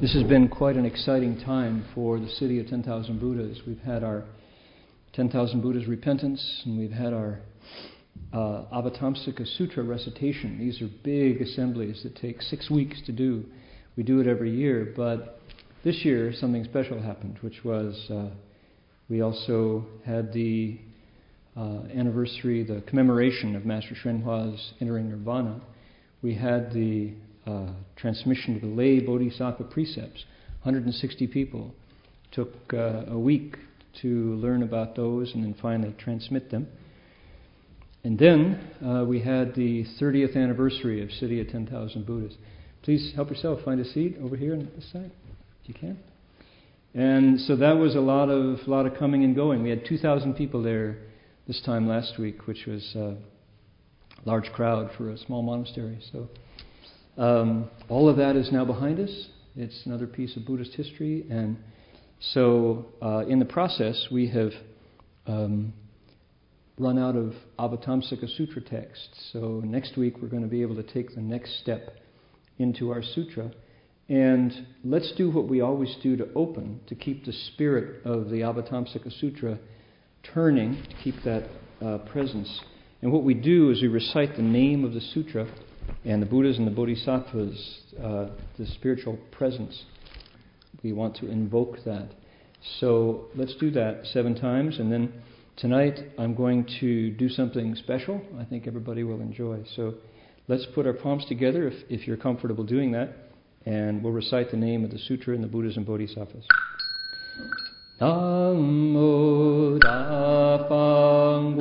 This has been quite an exciting time for the city of 10,000 Buddhas. We've had our 10,000 Buddhas repentance, and we've had our uh, Avatamsaka Sutra recitation. These are big assemblies that take six weeks to do. We do it every year, but this year something special happened, which was uh, we also had the uh, anniversary, the commemoration of Master Hsuan entering Nirvana. We had the uh, transmission of the lay Bodhisattva precepts. 160 people took uh, a week to learn about those and then finally transmit them. And then uh, we had the 30th anniversary of City of 10,000 Buddhas. Please help yourself. Find a seat over here on this side, if you can. And so that was a lot of lot of coming and going. We had 2,000 people there this time last week, which was a large crowd for a small monastery. So um, all of that is now behind us. It's another piece of Buddhist history. And so, uh, in the process, we have um, run out of Avatamsaka Sutra texts. So, next week, we're going to be able to take the next step into our sutra. And let's do what we always do to open, to keep the spirit of the Avatamsaka Sutra turning, to keep that uh, presence. And what we do is we recite the name of the sutra and the Buddhas and the Bodhisattvas, uh, the spiritual presence. We want to invoke that. So let's do that seven times, and then tonight I'm going to do something special. I think everybody will enjoy. So let's put our palms together if, if you're comfortable doing that, and we'll recite the name of the sutra and the Buddhas and Bodhisattvas. Namo Dapang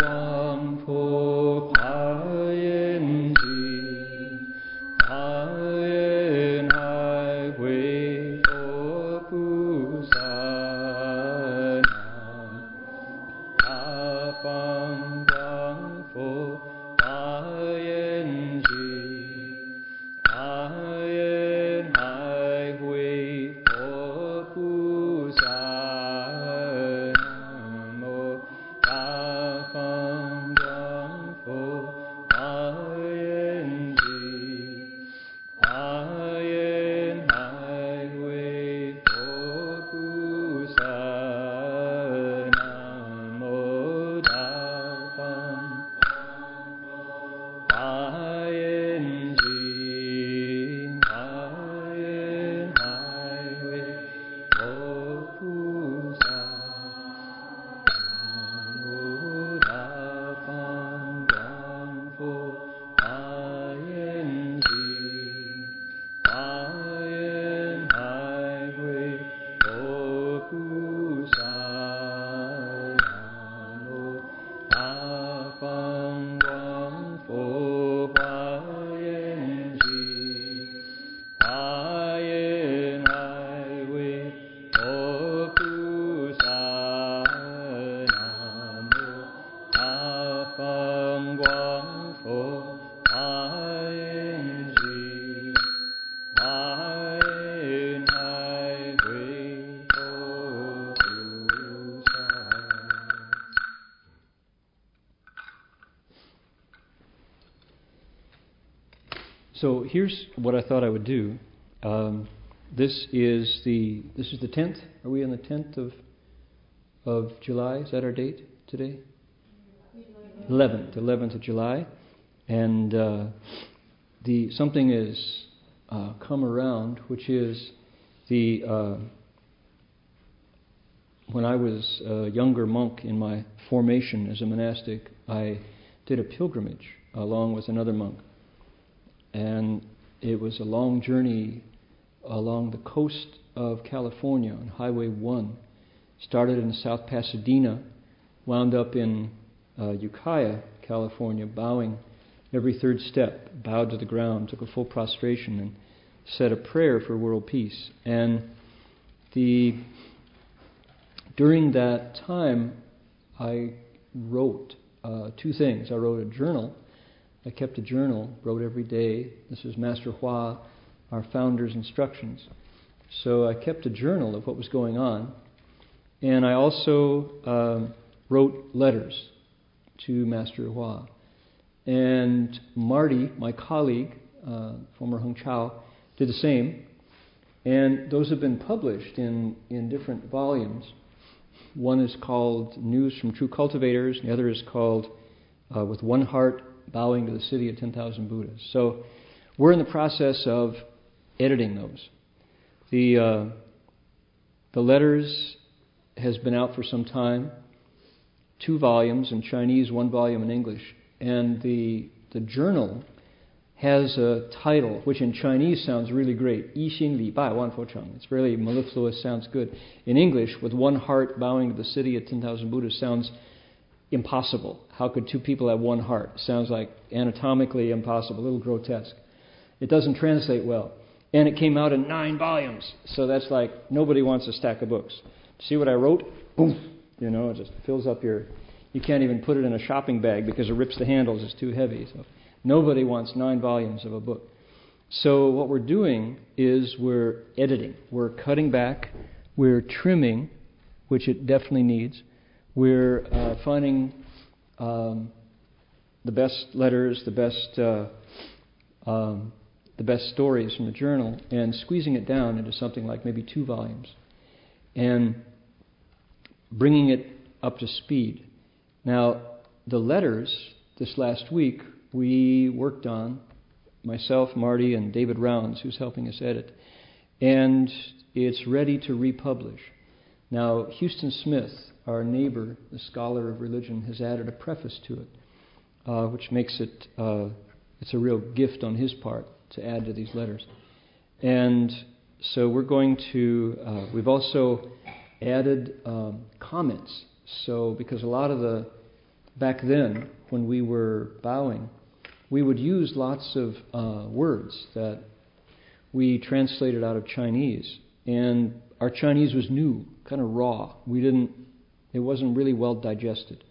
So here's what I thought I would do. Um, this is the this is the tenth. Are we on the tenth of of July? Is that our date today? Eleventh, eleventh of July, and uh, the something is uh, come around, which is the uh, when I was a younger monk in my formation as a monastic, I did a pilgrimage along with another monk it was a long journey along the coast of California on Highway 1. Started in South Pasadena, wound up in uh, Ukiah, California, bowing every third step, bowed to the ground, took a full prostration, and said a prayer for world peace. And the during that time, I wrote uh, two things. I wrote a journal I kept a journal, wrote every day. This is Master Hua, our founder's instructions. So I kept a journal of what was going on. And I also um, wrote letters to Master Hua. And Marty, my colleague, uh, former Heng Chau, did the same. And those have been published in, in different volumes. One is called News from True Cultivators, and the other is called uh, With One Heart Bowing to the City of 10,000 Buddhas. So we're in the process of editing those. The, uh, the letters has been out for some time, two volumes in Chinese, one volume in English. And the, the journal has a title which in Chinese sounds really great. Yi Xin Li Bai Wan Fo Cheng. It's really mellifluous, sounds good. In English, with one heart bowing to the city of 10,000 Buddhas sounds impossible. How could two people have one heart? Sounds like anatomically impossible, a little grotesque. It doesn't translate well. And it came out in nine volumes. So that's like nobody wants a stack of books. See what I wrote? Boom. You know, it just fills up your. You can't even put it in a shopping bag because it rips the handles. It's too heavy. So Nobody wants nine volumes of a book. So, what we're doing is we're editing, we're cutting back, we're trimming, which it definitely needs. We're uh, finding um, the best letters, the best, uh, um, the best stories from the journal, and squeezing it down into something like maybe two volumes, and bringing it up to speed. Now, the letters this last week we worked on, myself, Marty, and David Rounds, who's helping us edit. And it's ready to republish. Now, Huston Smith, our neighbor, the scholar of religion, has added a preface to it, uh, which makes it uh, it's a real gift on his part to add to these letters. And so we're going to uh, we've also added um, comments. So because a lot of the back then when we were bowing, we would use lots of uh, words that we translated out of Chinese, and our Chinese was new, kind of raw. We didn't, it wasn't really well digested,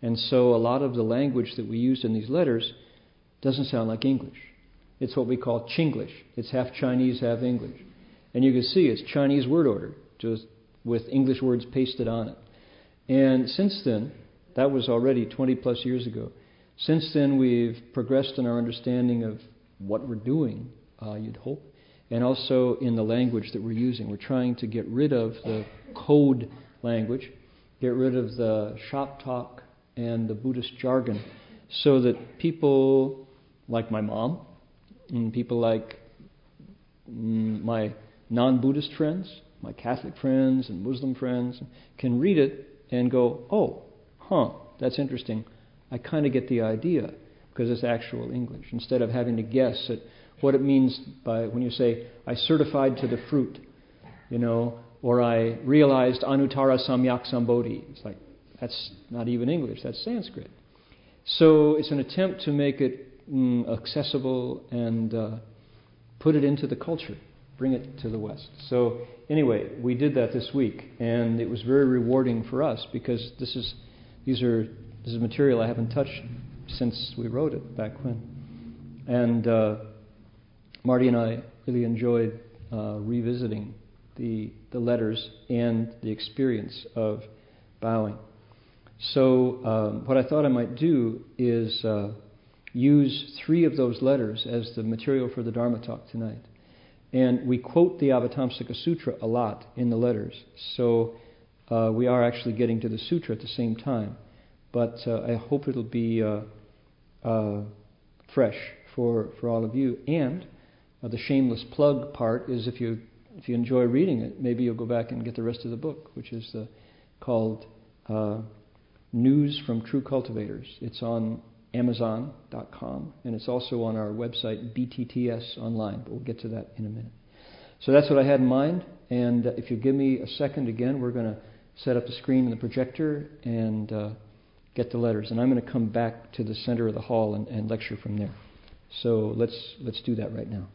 and so a lot of the language that we used in these letters doesn't sound like English. It's what we call Chinglish. It's half Chinese, half English, and you can see it's Chinese word order, just with English words pasted on it. And since then, that was already 20 plus years ago. Since then, we've progressed in our understanding of what we're doing, uh, you'd hope, and also in the language that we're using. We're trying to get rid of the code language, get rid of the shop talk and the Buddhist jargon, so that people like my mom, and people like mm, my non Buddhist friends, my Catholic friends and Muslim friends, can read it and go, oh, huh, that's interesting. I kind of get the idea because it's actual English instead of having to guess at what it means by when you say I certified to the fruit, you know, or I realized anuttara samyak sambodhi. It's like that's not even English, that's Sanskrit. So it's an attempt to make it mm, accessible and uh, put it into the culture, bring it to the West. So anyway, we did that this week, and it was very rewarding for us because this is these are this is material I haven't touched since we wrote it back when. And uh, Marty and I really enjoyed uh, revisiting the, the letters and the experience of bowing. So, um, what I thought I might do is uh, use three of those letters as the material for the Dharma talk tonight. And we quote the Avatamsaka Sutra a lot in the letters. So, uh, we are actually getting to the sutra at the same time but uh, I hope it'll be uh, uh, fresh for, for all of you. And uh, the shameless plug part is if you if you enjoy reading it, maybe you'll go back and get the rest of the book, which is uh, called uh, News from True Cultivators. It's on Amazon.com and it's also on our website BTTS online. But we'll get to that in a minute. So that's what I had in mind. And if you give me a second again, we're going to set up the screen and the projector and get the letters. And I'm going to come back to the center of the hall and, and lecture from there. So let's, let's do that right now.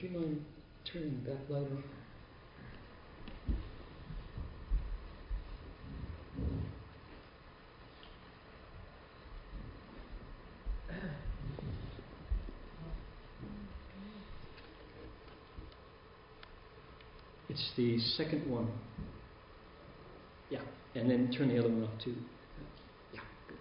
Would you mind turning that light on? It's the second one. Yeah, and then turn the other one off too. Yeah, good.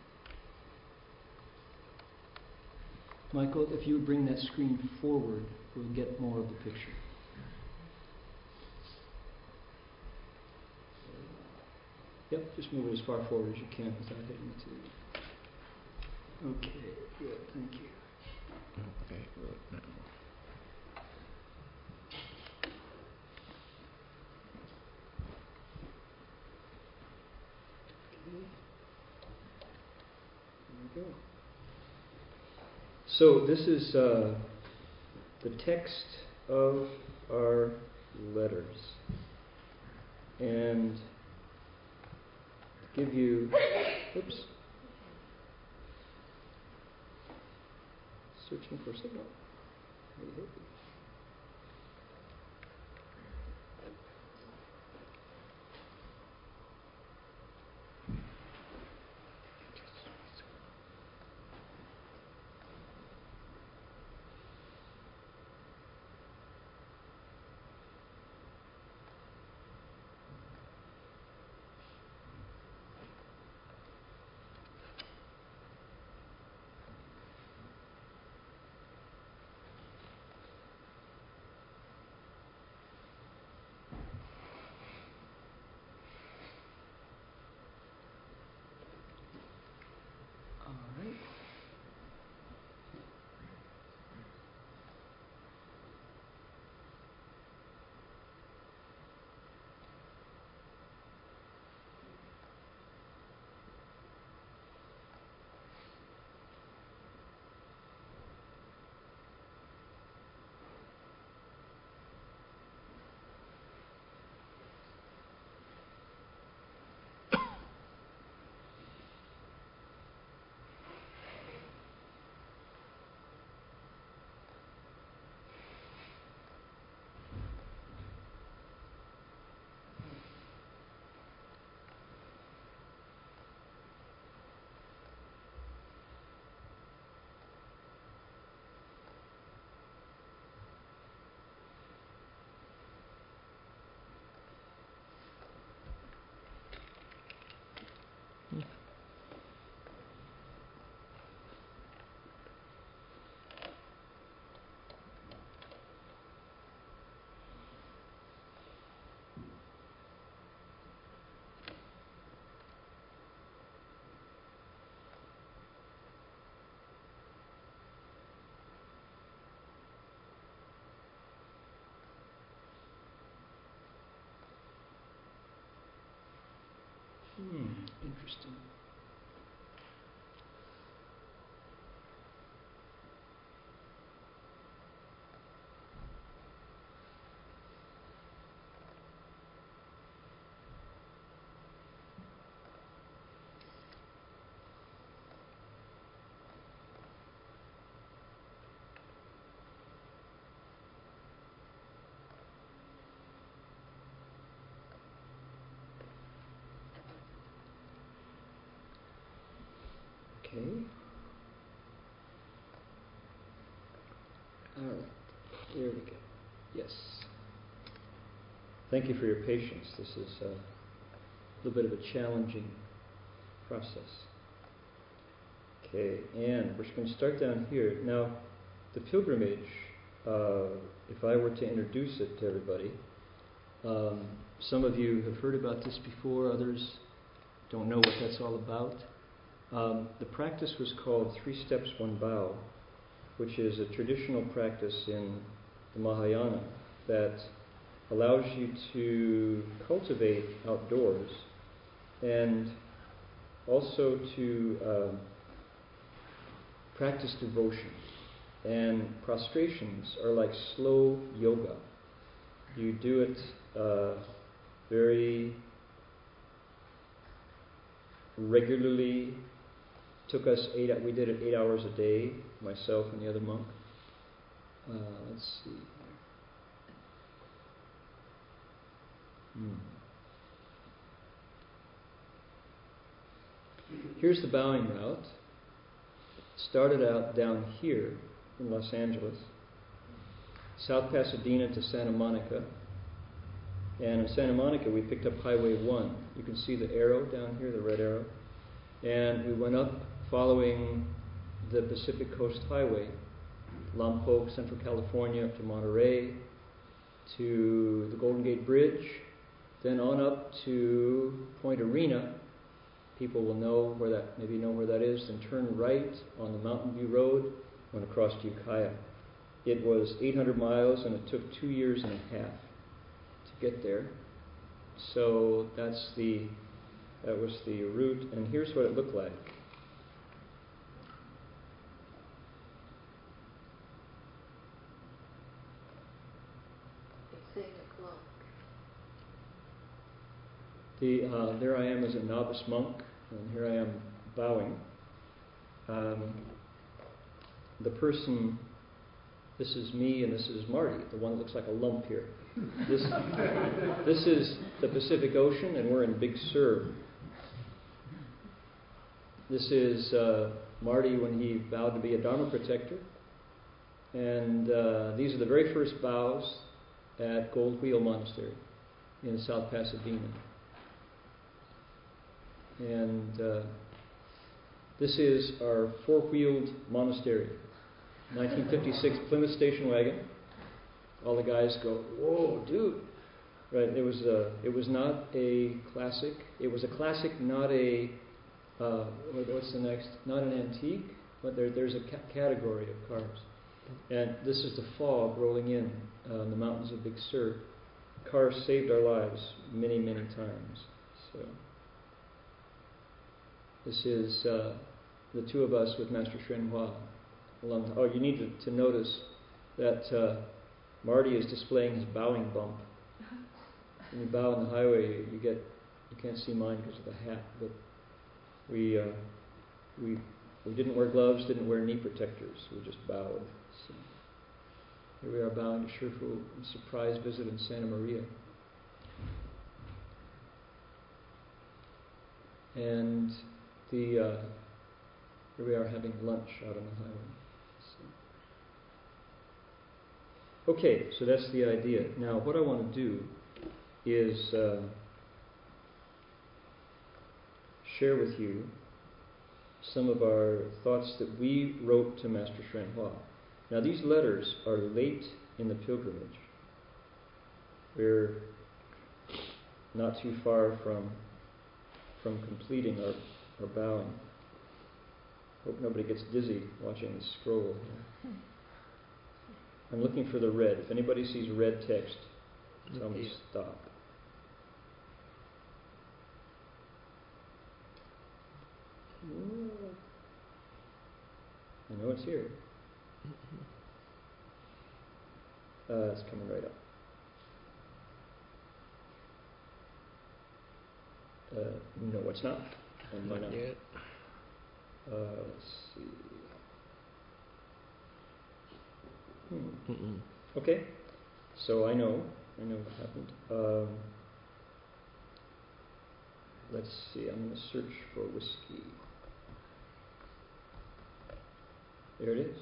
Michael, if you would bring that screen forward, we'll get more of the picture. Yep, just move it as far forward as you can without hitting the tube. Okay, good, thank you. Okay, good. Now. There we go. So this is uh, the text of our letters. And give you, oops, searching for signal. Hmm, interesting. Okay. All right. Here we go. Yes. Thank you for your patience. This is a little bit of a challenging process. Okay, and we're just going to start down here. Now, the pilgrimage, uh, if I were to introduce it to everybody, um, some of you have heard about this before, others don't know what that's all about. Um, the practice was called Three Steps, One Bow, which is a traditional practice in the Mahayana that allows you to cultivate outdoors and also to um, practice devotion. And prostrations are like slow yoga. You do it uh, very regularly took us eight we did it eight hours a day myself and the other monk Uh, let's see. Hmm. Here's the bowing route. Started out down here in Los Angeles, South Pasadena to Santa Monica. And in Santa Monica, we picked up Highway 1. You can see the arrow down here, the red arrow. And we went up following the Pacific Coast Highway, Lompoc, Central California, up to Monterey, to the Golden Gate Bridge, then on up to Point Arena. People will know where that, maybe know where that is. Then turn right on the Mountain View Road, went across to Ukiah. It was 800 miles, and it took two years and a half to get there. So that's the that was the route, and here's what it looked like. The, uh, there I am as a novice monk, and here I am bowing. Um, the person, this is me, and this is Marty, the one that looks like a lump here. This, this is the Pacific Ocean, and we're in Big Sur. This is uh, Marty when he vowed to be a Dharma protector. And uh, these are the very first bows at Gold Wheel Monastery in South Pasadena. And uh, this is our four wheeled monastery. 1956 Plymouth station wagon. All the guys go, Whoa, dude. Right, it was, a, it was not a classic. It was a classic, not a, uh, what's the next? Not an antique, but there, there's a ca- category of cars. And this is the fog rolling in uh, on the mountains of Big Sur. Cars saved our lives many, many times. So. This is uh, the two of us with Master Hsuan Hua. Oh, you need to, to notice that uh, Marty is displaying his bowing bump. When you bow on the highway, you get you can't see mine because of the hat, but we uh, we we didn't wear gloves, didn't wear knee protectors. We just bowed. So here we are bowing to Shifu, surprise visit in Santa Maria. And the uh, here we are having lunch out on the highway. So. Okay, so that's the idea. Now, what I want to do is uh, share with you some of our thoughts that we wrote to Master Hsuan Hua. Now, these letters are late in the pilgrimage. We're not too far from from completing our, our bowing. Hope nobody gets dizzy watching the scroll here. I'm looking for the red. If anybody sees red text, tell me stop. I know it's here. Uh, it's coming right up. Uh, no, it's not. And why Not yet. Uh, let's see. Hmm. Okay, so I know, I know what happened. Um, let's see, I'm going to search for whiskey. There it is.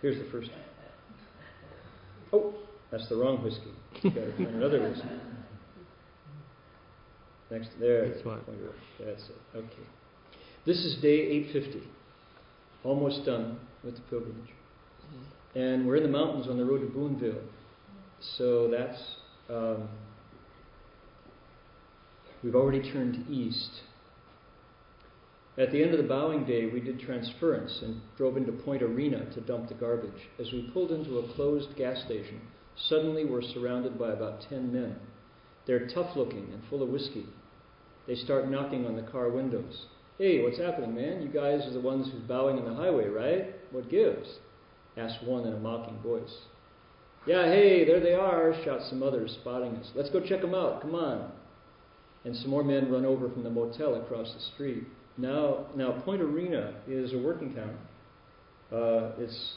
Here's the first one. Oh, that's the wrong whiskey. Got to find another whiskey. Next, there. One. That's it. Okay. This is day 850. Almost done with the pilgrimage. And we're in the mountains on the road to Boonville. So that's, um, we've already turned east. At the end of the bowing day, we did transference and drove into Point Arena to dump the garbage. As we pulled into a closed gas station, suddenly we're surrounded by about 10 men. They're tough looking and full of whiskey. They start knocking on the car windows. Hey, what's happening, man? You guys are the ones who's bowing in the highway, right? What gives? asked one in a mocking voice. Yeah, hey, there they are, shout some others, spotting us. Let's go check them out, come on. And some more men run over from the motel across the street. Now, now Point Arena is a working town. Uh, it's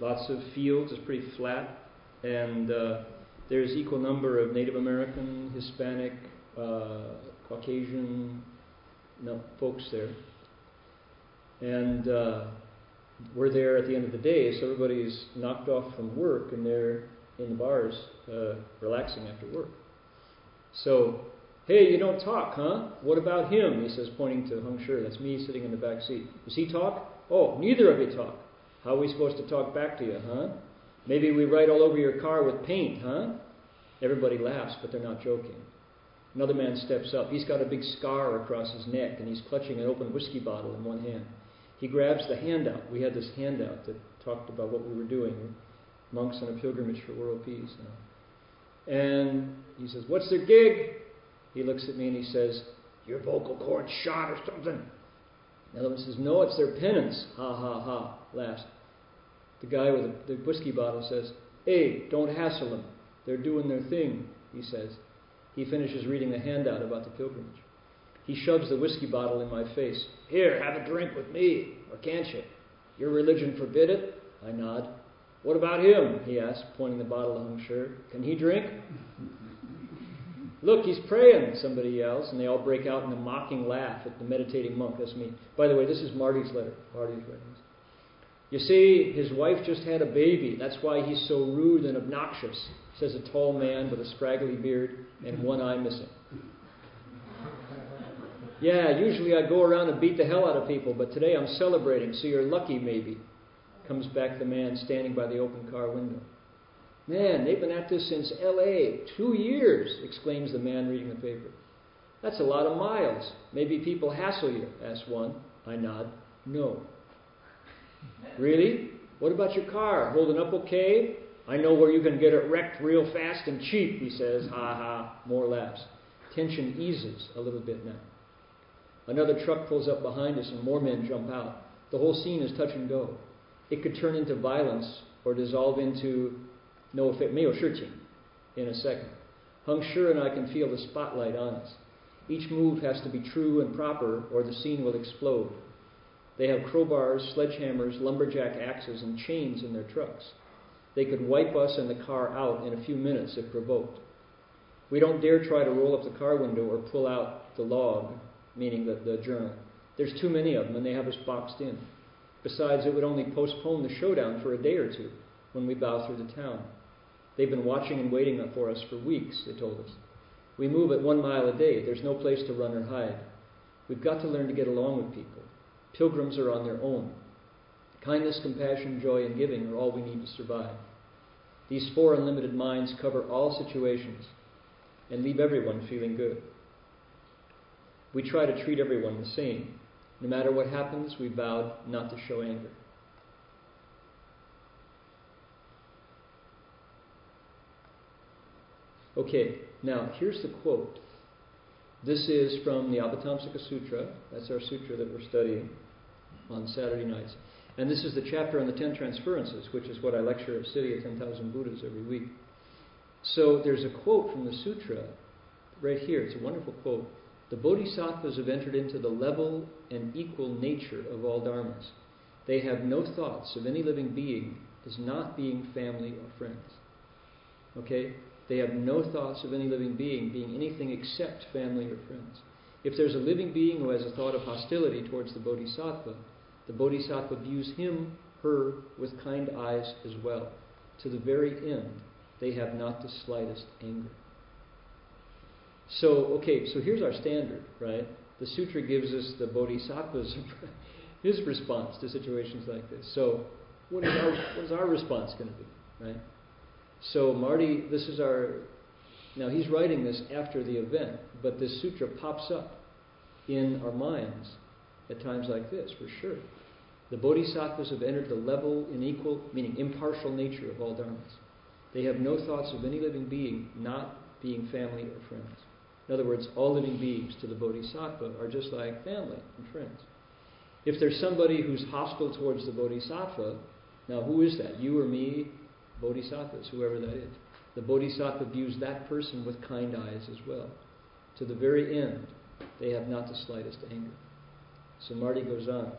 lots of fields. It's pretty flat, and uh, there's equal number of Native American, Hispanic, uh, Caucasian folks there. And uh, we're there at the end of the day, so everybody's knocked off from work and they're in the bars uh, relaxing after work. So, hey, you don't talk, huh? What about him? He says, pointing to Heng Sure. That's me sitting in the back seat. Does he talk? Oh, neither of you talk. How are we supposed to talk back to you, huh? Maybe we write all over your car with paint, huh? Everybody laughs, but they're not joking. Another man steps up. He's got a big scar across his neck, and he's clutching an open whiskey bottle in one hand. He grabs the handout. We had this handout that talked about what we were doing, monks on a pilgrimage for world peace. And he says, What's their gig? He looks at me and he says, Your vocal cord shot or something. Another one says, No, it's their penance. Ha ha ha. Laughs. The guy with the, the whiskey bottle says, Hey, don't hassle them. They're doing their thing, he says. He finishes reading the handout about the pilgrimage. He shoves the whiskey bottle in my face. Here, have a drink with me, or can't you? Your religion forbid it? I nod. What about him? he asks, pointing the bottle Heng Sure. Can he drink? Look, he's praying, somebody yells, and they all break out in a mocking laugh at the meditating monk. That's me. By the way, this is Marty's letter. Marty's writing this. You see, his wife just had a baby. That's why he's so rude and obnoxious, says a tall man with a scraggly beard and one eye missing. Yeah, usually I go around and beat the hell out of people, but today I'm celebrating, so you're lucky maybe. Comes back the man standing by the open car window. Man, they've been at this since LA. Two years, exclaims the man reading the paper. That's a lot of miles. Maybe people hassle you, asks one. I nod. No. Really? What about your car? Holding up okay? I know where you can get it wrecked real fast and cheap, he says. Ha ha. More laughs. Tension eases a little bit now. Another truck pulls up behind us and more men jump out. The whole scene is touch and go. It could turn into violence or dissolve into no effect, team in a second. Heng Sure and I can feel the spotlight on us. Each move has to be true and proper or the scene will explode. They have crowbars, sledgehammers, lumberjack axes, and chains in their trucks. They could wipe us and the car out in a few minutes if provoked. We don't dare try to roll up the car window or pull out the log, meaning the, the journal. There's too many of them, and they have us boxed in. Besides, it would only postpone the showdown for a day or two when we bow through the town. They've been watching and waiting for us for weeks, they told us. We move at one mile a day. There's no place to run or hide. We've got to learn to get along with people. Pilgrims are on their own. Kindness, compassion, joy, and giving are all we need to survive. These four unlimited minds cover all situations and leave everyone feeling good. We try to treat everyone the same. No matter what happens, we vowed not to show anger. Okay, now here's the quote. This is from the Avatamsaka Sutra. That's our sutra that we're studying on Saturday nights. And this is the chapter on the ten transferences, which is what I lecture at City of 10,000 Buddhas every week. So there's a quote from the sutra right here. It's a wonderful quote. The bodhisattvas have entered into the level and equal nature of all dharmas. They have no thoughts of any living being as not being family or friends. Okay? They have no thoughts of any living being being anything except family or friends. If there's a living being who has a thought of hostility towards the bodhisattva, the bodhisattva views him, her, with kind eyes as well. To the very end, they have not the slightest anger. So, okay, so here's our standard, right? The sutra gives us the bodhisattva's his response to situations like this. So, what is our what is our response going to be, right? So Marty, this is our now he's writing this after the event, but this sutra pops up in our minds at times like this, for sure. The bodhisattvas have entered the level in equal, meaning impartial nature of all dharmas. They have no thoughts of any living being not being family or friends. In other words, all living beings to the bodhisattva are just like family and friends. If there's somebody who's hostile towards the bodhisattva, now who is that? You or me? Bodhisattvas, whoever that is. The bodhisattva views that person with kind eyes as well. To the very end, they have not the slightest anger. So Marty goes on.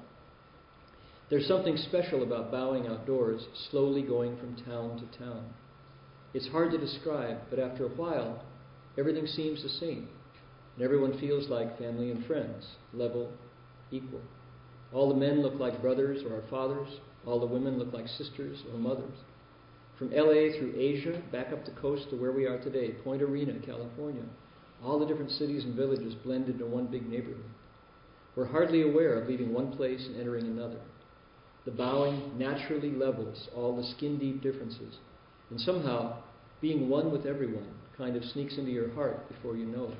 There's something special about bowing outdoors, slowly going from town to town. It's hard to describe, but after a while, everything seems the same, and everyone feels like family and friends, level, equal. All the men look like brothers or our fathers, all the women look like sisters or mothers. From LA through Asia, back up the coast to where we are today, Point Arena, California, all the different cities and villages blend into one big neighborhood. We're hardly aware of leaving one place and entering another. The bowing naturally levels all the skin deep differences, and somehow being one with everyone kind of sneaks into your heart before you know it.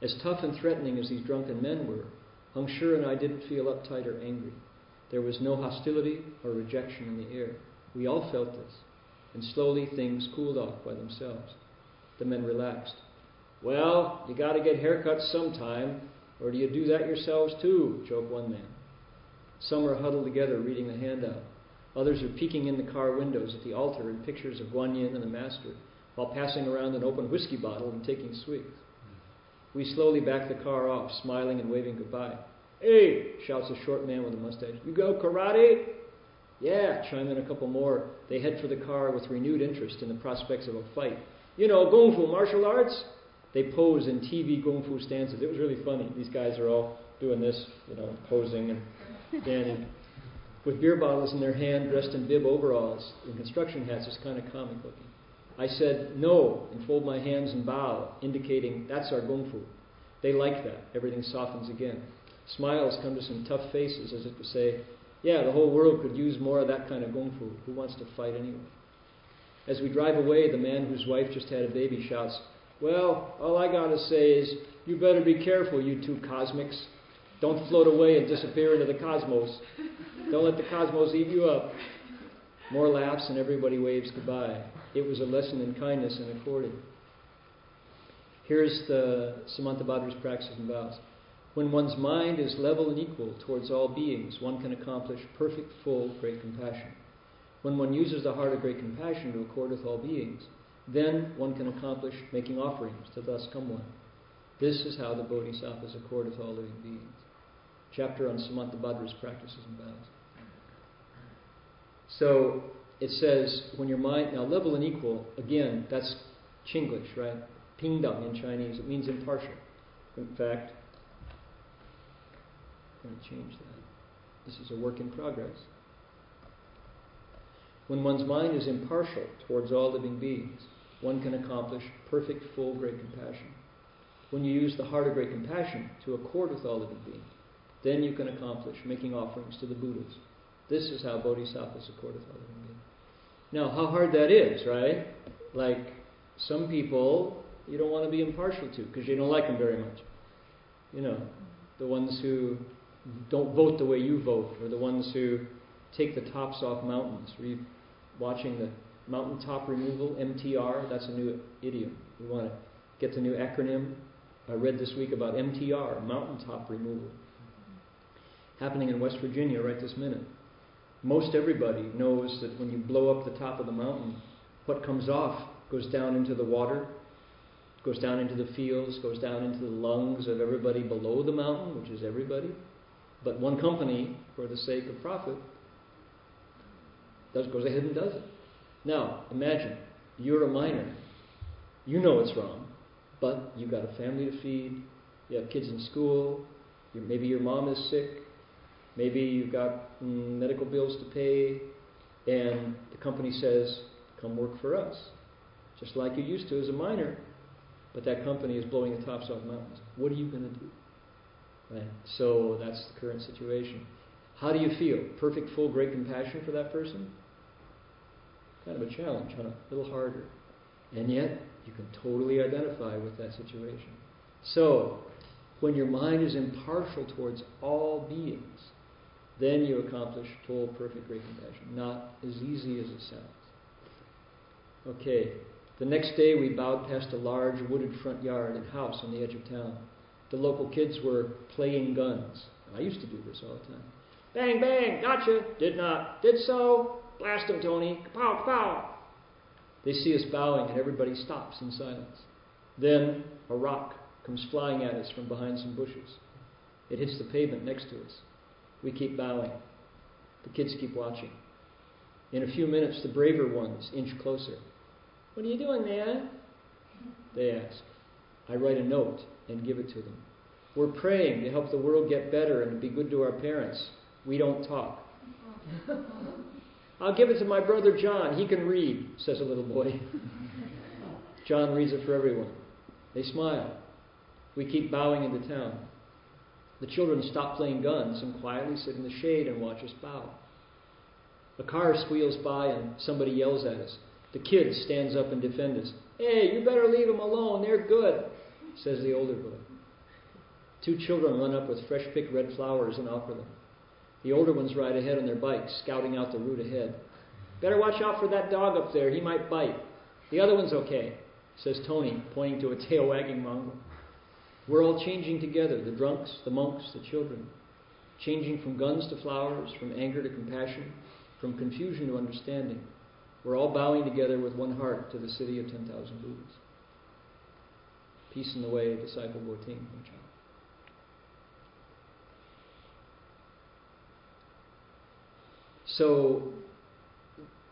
As tough and threatening as these drunken men were, Heng Sure and I didn't feel uptight or angry. There was no hostility or rejection in the air. We all felt this, and slowly things cooled off by themselves. The men relaxed. Well, you got to get haircuts sometime, or do you do that yourselves too? joked one man. Some are huddled together reading the handout. Others are peeking in the car windows at the altar and pictures of Guan Yin and the Master, while passing around an open whiskey bottle and taking swigs. We slowly back the car off, smiling and waving goodbye. Hey, shouts a short man with a mustache. You go karate? Yeah, chime in a couple more. They head for the car with renewed interest in the prospects of a fight. You know, Kung Fu martial arts? They pose in TV Kung Fu stances. It was really funny. These guys are all doing this, you know, posing and standing with beer bottles in their hand, dressed in bib overalls and construction hats. It's kind of comic looking. I said no and fold my hands and bow, indicating that's our Kung Fu. They like that. Everything softens again. Smiles come to some tough faces as if to say, yeah, the whole world could use more of that kind of Kung Fu. Who wants to fight anyway? As we drive away, the man whose wife just had a baby shouts, Well, all I gotta say is, you better be careful, you two cosmics. Don't float away and disappear into the cosmos. Don't let the cosmos eat you up. More laughs and everybody waves goodbye. It was a lesson in kindness and according. Here's the Samantabhadra's practices and vows. When one's mind is level and equal towards all beings, one can accomplish perfect, full, great compassion. When one uses the heart of great compassion to accord with all beings, then one can accomplish making offerings to thus come one. This is how the Bodhisattvas accord with all living beings. Chapter on Samantabhadra's practices and vows. So it says, when your mind, now level and equal, again, that's Chinglish, right? Pingdang in Chinese, it means impartial. In fact, I'm going to change that. This is a work in progress. When one's mind is impartial towards all living beings, one can accomplish perfect, full, great compassion. When you use the heart of great compassion to accord with all living beings, then you can accomplish making offerings to the Buddhas. This is how bodhisattvas accord with all living beings. Now, how hard that is, right? Like, some people you don't want to be impartial to because you don't like them very much. You know, the ones who don't vote the way you vote, or the ones who take the tops off mountains. Were you watching the mountaintop removal, MTR? That's a new idiom. We want to get the new acronym. I read this week about MTR, mountaintop removal, happening in West Virginia right this minute. Most everybody knows that when you blow up the top of the mountain, what comes off goes down into the water, goes down into the fields, goes down into the lungs of everybody below the mountain, which is everybody. But one company, for the sake of profit, does, goes ahead and does it. Now, imagine you're a miner. You know it's wrong, but you've got a family to feed, you have kids in school, maybe your mom is sick, maybe you've got mm, medical bills to pay, and the company says, Come work for us. Just like you used to as a miner, but that company is blowing the tops off mountains. What are you going to do? Right? So that's the current situation. How do you feel? Perfect, full, great compassion for that person? Kind of a challenge, huh? A little harder. And yet, you can totally identify with that situation. So, when your mind is impartial towards all beings, then you accomplish total perfect, great compassion. Not as easy as it sounds. Okay, the next day we bowed past a large wooded front yard and house on the edge of town. The local kids were playing guns. I used to do this all the time. Bang, bang, gotcha. Did not. Did so. Blast him, Tony. Kapow, kapow. They see us bowing and everybody stops in silence. Then a rock comes flying at us from behind some bushes. It hits the pavement next to us. We keep bowing. The kids keep watching. In a few minutes, the braver ones inch closer. What are you doing, man? They ask. I write a note and give it to them. We're praying to help the world get better and to be good to our parents. We don't talk. I'll give it to my brother John. He can read, says a little boy. John reads it for everyone. They smile. We keep bowing into town. The children stop playing guns and quietly sit in the shade and watch us bow. A car squeals by and somebody yells at us. The kid stands up and defends us. Hey, you better leave them alone. They're good, says the older boy. Two children run up with fresh picked red flowers and offer them. The older ones ride ahead on their bikes, scouting out the route ahead. Better watch out for that dog up there. He might bite. The other one's okay, says Tony, pointing to a tail wagging mongrel. We're all changing together the drunks, the monks, the children. Changing from guns to flowers, from anger to compassion, from confusion to understanding. We're all bowing together with one heart to the city of 10,000 Buddhas. Peace in the way, disciple Boting. So,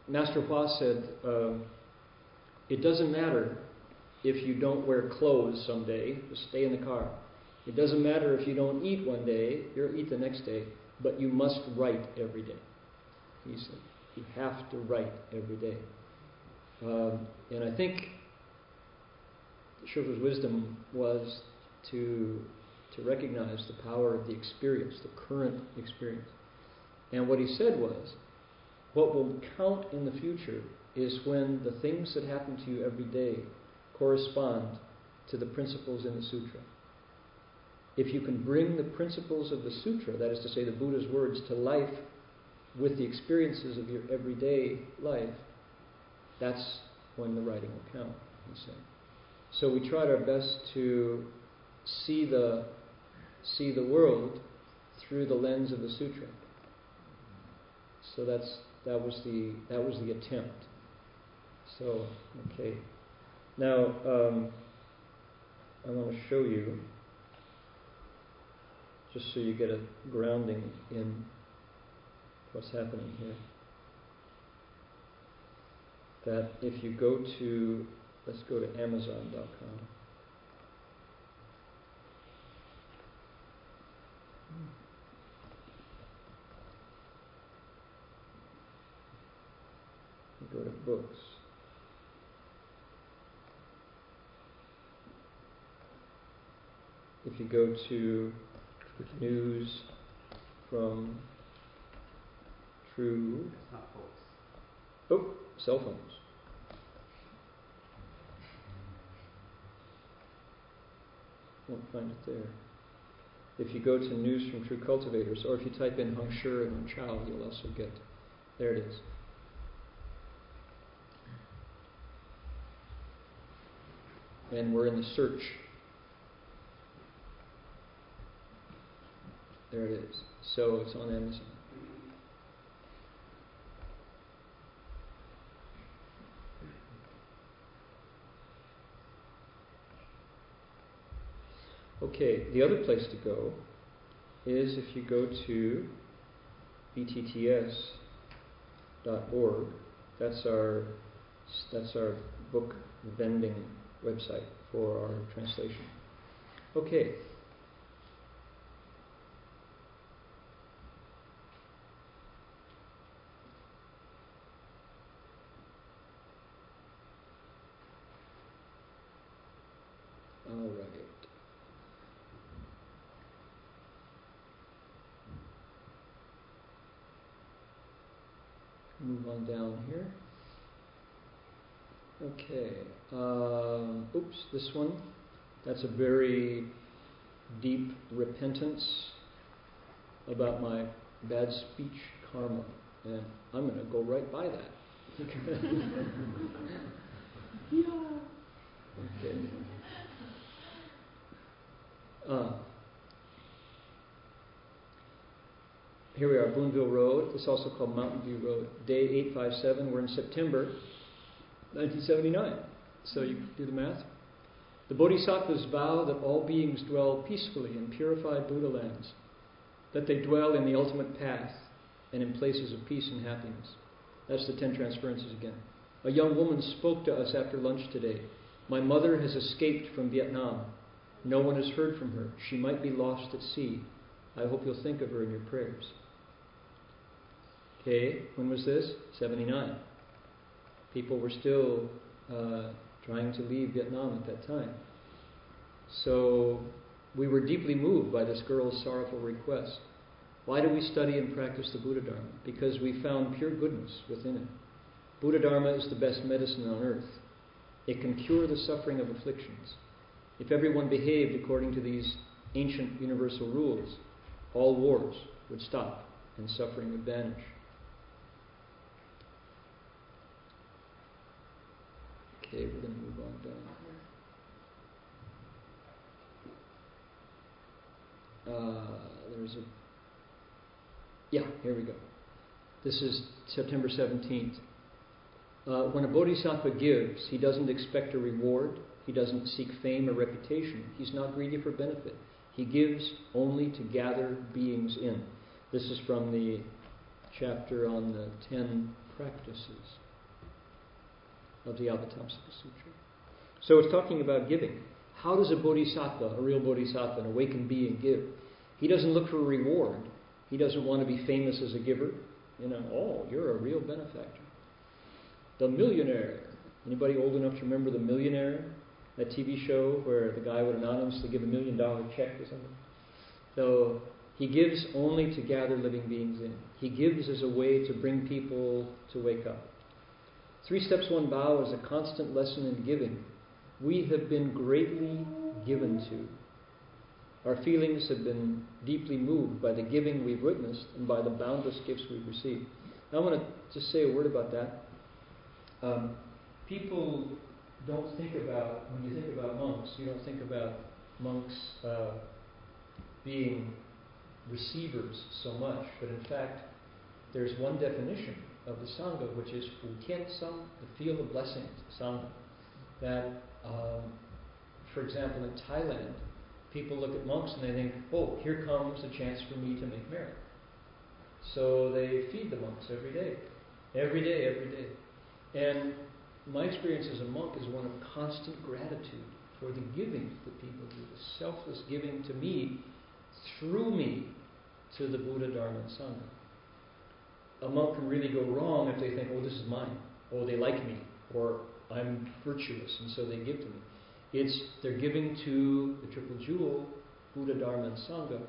Master Hua said, uh, it doesn't matter if you don't wear clothes someday, just stay in the car. It doesn't matter if you don't eat one day, you'll eat the next day, but you must write every day. He said, you have to write every day. Um, and I think Shifu's wisdom was to, to recognize the power of the experience, the current experience. And what he said was, what will count in the future is when the things that happen to you every day correspond to the principles in the sutra. If you can bring the principles of the sutra, that is to say, the Buddha's words, to life with the experiences of your everyday life, that's when the writing will count, he said. So we tried our best to see the, see the world through the lens of the sutra. So that's, that, was the, that was the attempt. So, okay. Now, um, I want to show you, just so you get a grounding in what's happening here. That if you go to, let's go to Amazon.com. go to books. If you go to news from True. Oh, cell phones. Won't find it there. If you go to news from True Cultivators, or if you type in Heng Sure and Chau, you'll also get. There it is. And we're in the search. There it is. So it's on Amazon. Okay, the other place to go is if you go to btts.org. That's our that's our book vending website for our translation. Okay. All right. Move on down here. Okay. Oops, this one. That's a very deep repentance about my bad speech karma. And I'm going to go right by that. yeah. Okay. Uh, here we are, Boonville Road. It's also called Mountain View Road. Day 857. We're in September 1979. So you do the math. The Bodhisattvas vow that all beings dwell peacefully in purified Buddha lands, that they dwell in the ultimate path, and in places of peace and happiness. That's the ten transferences again. A young woman spoke to us after lunch today. My mother has escaped from Vietnam. No one has heard from her. She might be lost at sea. I hope you'll think of her in your prayers. Okay, when was this? 79. People were still uh, trying to leave Vietnam at that time. So we were deeply moved by this girl's sorrowful request. Why do we study and practice the Buddha Dharma? Because we found pure goodness within it. Buddha Dharma is the best medicine on earth. It can cure the suffering of afflictions. If everyone behaved according to these ancient universal rules, all wars would stop and suffering would vanish. Okay, we're going to move on down. Uh, there's a. Yeah, here we go. This is September 17th. Uh, when a bodhisattva gives, he doesn't expect a reward, he doesn't seek fame or reputation, he's not greedy for benefit. He gives only to gather beings in. This is from the chapter on the ten practices of the Avatamsaka Sutra. So it's talking about giving. How does a bodhisattva, a real bodhisattva, an awakened being, give? He doesn't look for a reward. He doesn't want to be famous as a giver. You know, oh, you're a real benefactor. The Millionaire. Anybody old enough to remember The Millionaire? That TV show where the guy would anonymously give a million dollar check to somebody. So he gives only to gather living beings in. He gives as a way to bring people to wake up. Three Steps One Bow is a constant lesson in giving. We have been greatly given to. Our feelings have been deeply moved by the giving we've witnessed and by the boundless gifts we've received. Now, I want to just say a word about that. Um, people don't think about, when you think about monks, you don't think about monks uh, being receivers so much, but in fact, there's one definition of the Sangha, which is Fukian Sang, the field of blessings, Sangha. That, um, for example, in Thailand, people look at monks and they think, oh, here comes a chance for me to make merit. So they feed the monks every day, every day, every day. And my experience as a monk is one of constant gratitude for the giving that people do, the selfless giving to me through me to the Buddha, Dharma, and Sangha. A monk can really go wrong if they think, oh, this is mine, or oh, they like me, or I'm virtuous, and so they give to me. It's they're giving to the Triple Jewel, Buddha, Dharma, and Sangha,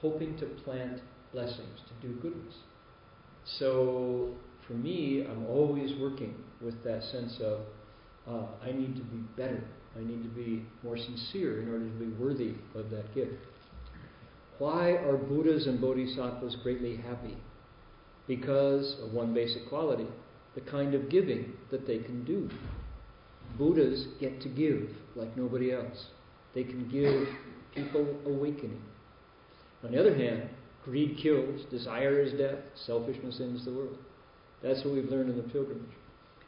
hoping to plant blessings, to do goodness. So for me, I'm always working with that sense of uh, I need to be better. I need to be more sincere in order to be worthy of that gift. Why are Buddhas and Bodhisattvas greatly happy? Because of one basic quality the kind of giving that they can do. Buddhas get to give like nobody else, they can give people awakening. On the other hand, greed kills, desire is death, selfishness ends the world. That's what we've learned in the pilgrimage.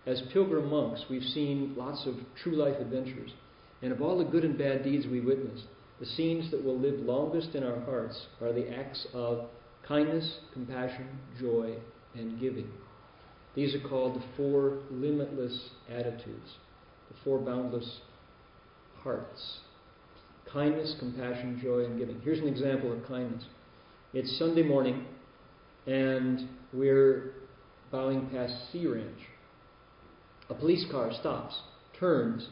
As pilgrim monks, we've seen lots of true life adventures. And of all the good and bad deeds we witnessed, the scenes that will live longest in our hearts are the acts of kindness, compassion, joy, and giving. These are called the four limitless attitudes, the four boundless hearts. Kindness, compassion, joy, and giving. Here's an example of kindness. It's Sunday morning, and we're bowing past Sea Ranch. A police car stops, turns,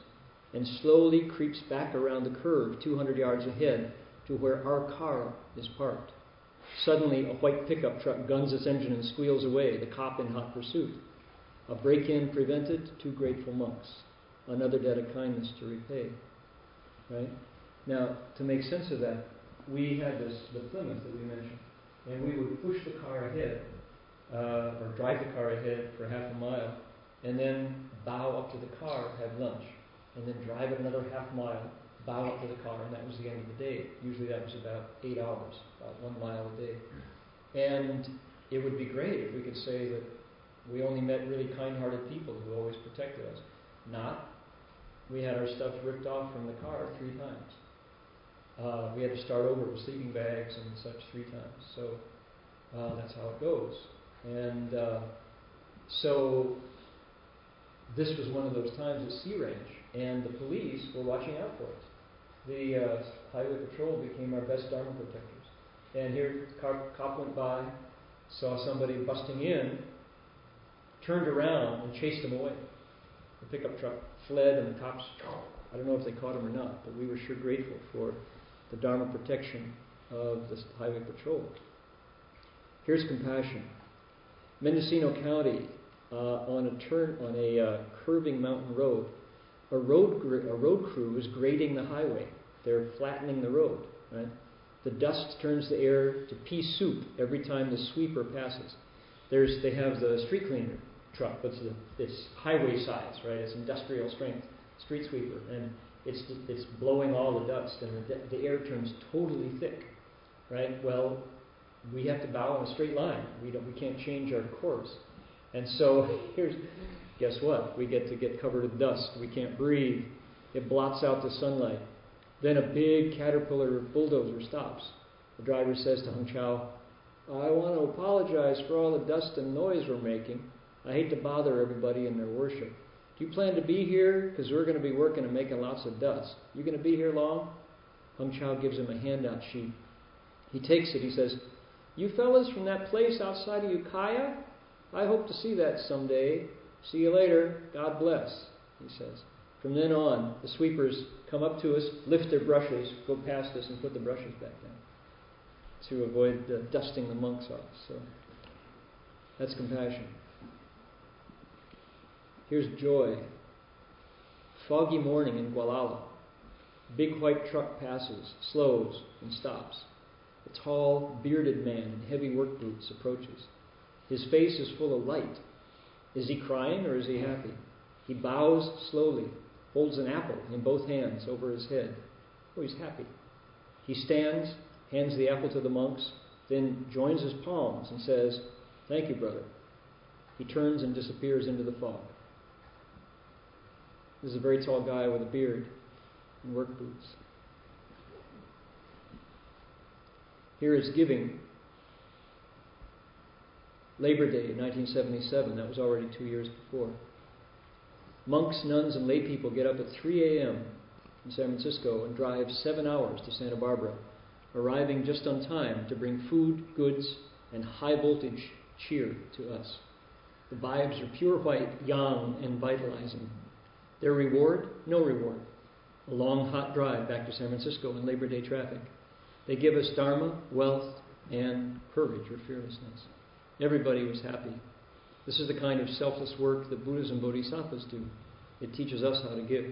and slowly creeps back around the curve 200 yards ahead to where our car is parked. Suddenly, a white pickup truck guns its engine and squeals away, the cop in hot pursuit. A break in prevented, two grateful monks. Another debt of kindness to repay. Right? Now, to make sense of that, we had this the Plymouth that we mentioned, and we would push the car ahead uh, or drive the car ahead for half a mile, and then bow up to the car, have lunch, and then drive it another half mile, bow up to the car, and that was the end of the day. Usually that was about eight hours, about one mile a day. And it would be great if we could say that we only met really kind hearted people who always protected us. Not. We had our stuff ripped off from the car three times. Uh, we had to start over with sleeping bags and such three times. So Uh, that's how it goes. And uh, so this was one of those times at Sea Ranch, and the police were watching out for us. The uh, Highway Patrol became our best Dharma protectors. And here, cop, cop went by, saw somebody busting in, turned around and chased them away. The pickup truck fled, and the cops, I don't know if they caught him or not, but we were sure grateful for the Dharma protection of the Highway Patrol. Here's compassion. Mendocino County, uh, on a turn on a uh, curving mountain road, a road a road crew is grading the highway. They're flattening the road. Right? The dust turns the air to pea soup every time the sweeper passes. There's they have the street cleaner truck, but it's, it's highway size, right? It's industrial strength street sweeper, and it's it's blowing all the dust, and the, the air turns totally thick, right? Well, we have to bow in a straight line. We don't we can't change our course, and so here's guess what? We get to get covered in dust. We can't breathe. It blots out the sunlight. Then a big caterpillar bulldozer stops. The driver says to Heng Chau, I want to apologize for all the dust and noise we're making. I hate to bother everybody in their worship. Do you plan to be here? Because we're going to be working and making lots of dust. You going to be here long? Heng Chau gives him a handout sheet. He takes it. He says, You fellas from that place outside of Ukiah? I hope to see that someday. See you later. God bless, he says. From then on, the sweepers come up to us, lift their brushes, go past us, and put the brushes back down to avoid dusting the monks off. So that's compassion. Here's joy. Foggy morning in Gualala. Big white truck passes, slows, and stops. A tall, bearded man in heavy work boots approaches. His face is full of light. Is he crying or is he happy? He bows slowly, holds an apple in both hands over his head. Oh, he's happy. He stands, hands the apple to the monks, then joins his palms and says, Thank you, brother. He turns and disappears into the fog. This is a very tall guy with a beard and work boots. Here is giving. Labor Day in 1977, that was already two years before. Monks, nuns, and lay people get up at 3 a.m. in San Francisco and drive seven hours to Santa Barbara, arriving just on time to bring food, goods, and high voltage cheer to us. The vibes are pure white, young, and vitalizing. Their reward? No reward. A long, hot drive back to San Francisco in Labor Day traffic. They give us Dharma, wealth, and courage or fearlessness. Everybody was happy. This is the kind of selfless work that Buddhas and Bodhisattvas do. It teaches us how to give.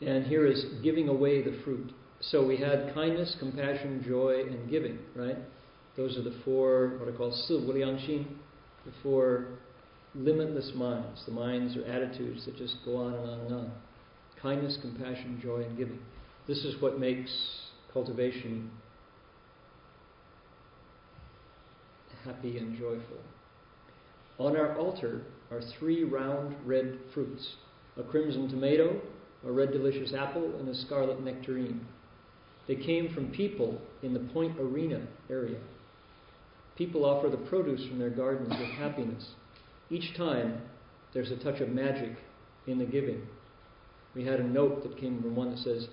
And here is giving away the fruit. So we had kindness, compassion, joy, and giving, right? Those are the four, what I call Si the four limitless minds, the minds or attitudes that just go on and on and on. Kindness, compassion, joy, and giving. This is what makes cultivation happy and joyful. On our altar are three round red fruits a crimson tomato, a red delicious apple, and a scarlet nectarine. They came from people in the Point Arena area. People offer the produce from their gardens with happiness each time there's a touch of magic in the giving. We had a note that came from one that says,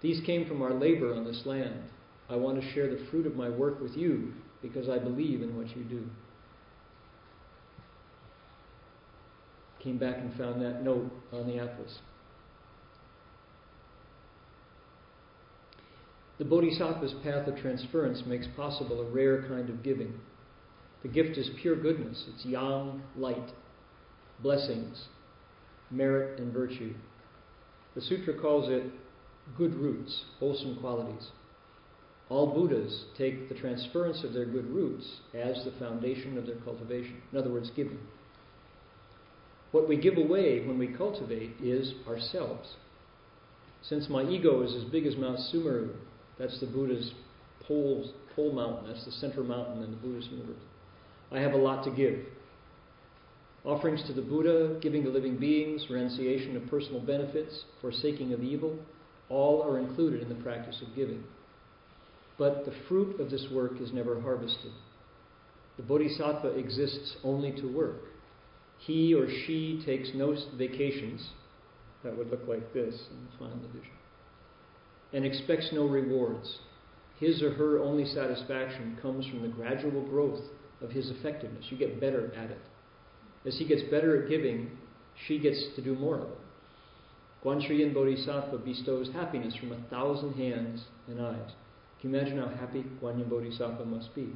These came from our labor on this land. I want to share the fruit of my work with you because I believe in what you do. Came back and found that note on the apples. The Bodhisattva's path of transference makes possible a rare kind of giving. The gift is pure goodness, it's yang light, blessings, merit, and virtue. The sutra calls it good roots, wholesome qualities. All Buddhas take the transference of their good roots as the foundation of their cultivation. In other words, giving. What we give away when we cultivate is ourselves. Since my ego is as big as Mount Sumeru, that's the Buddha's pole, pole mountain, that's the center mountain in the Buddhist universe. I have a lot to give. Offerings to the Buddha, giving to living beings, renunciation of personal benefits, forsaking of evil, all are included in the practice of giving. But the fruit of this work is never harvested. The bodhisattva exists only to work. He or she takes no vacations, that would look like this in the final division, and expects no rewards. His or her only satisfaction comes from the gradual growth of his effectiveness. You get better at it. As he gets better at giving, she gets to do more of it. Guanyin Bodhisattva bestows happiness from a thousand hands and eyes. Can you imagine how happy Guanyin Bodhisattva must be?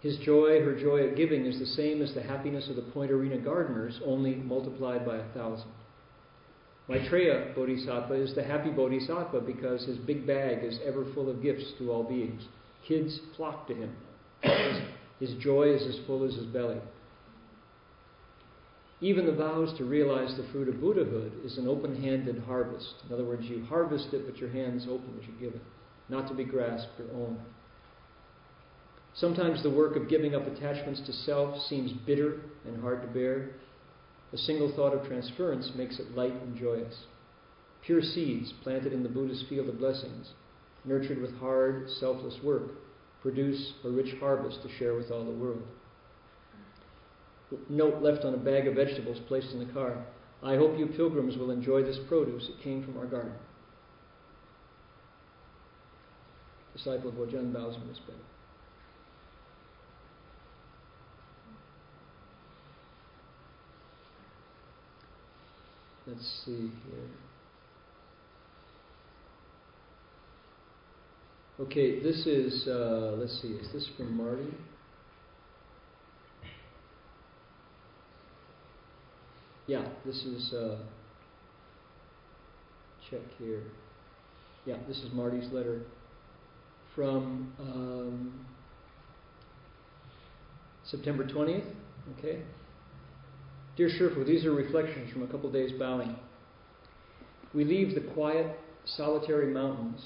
His joy, her joy at giving, is the same as the happiness of the Point Arena gardeners, only multiplied by a thousand. Maitreya Bodhisattva is the happy Bodhisattva because his big bag is ever full of gifts to all beings. Kids flock to him. His, his joy is as full as his belly. Even the vows to realize the fruit of Buddhahood is an open handed harvest. In other words, you harvest it, but your hands open as you give it, not to be grasped or owned. Sometimes the work of giving up attachments to self seems bitter and hard to bear. A single thought of transference makes it light and joyous. Pure seeds planted in the Buddha's field of blessings, nurtured with hard, selfless work, produce a rich harvest to share with all the world note left on a bag of vegetables placed in the car. I hope you pilgrims will enjoy this produce. It came from our garden. Disciple of Wojan bows in respect. Let's see here. Okay, this is, uh, let's see, is this from Marty? Yeah, this is, uh, check here. Yeah, this is Marty's letter from um, September 20th. Okay. Dear Shifu, these are reflections from a couple days bowing. We leave the quiet, solitary mountains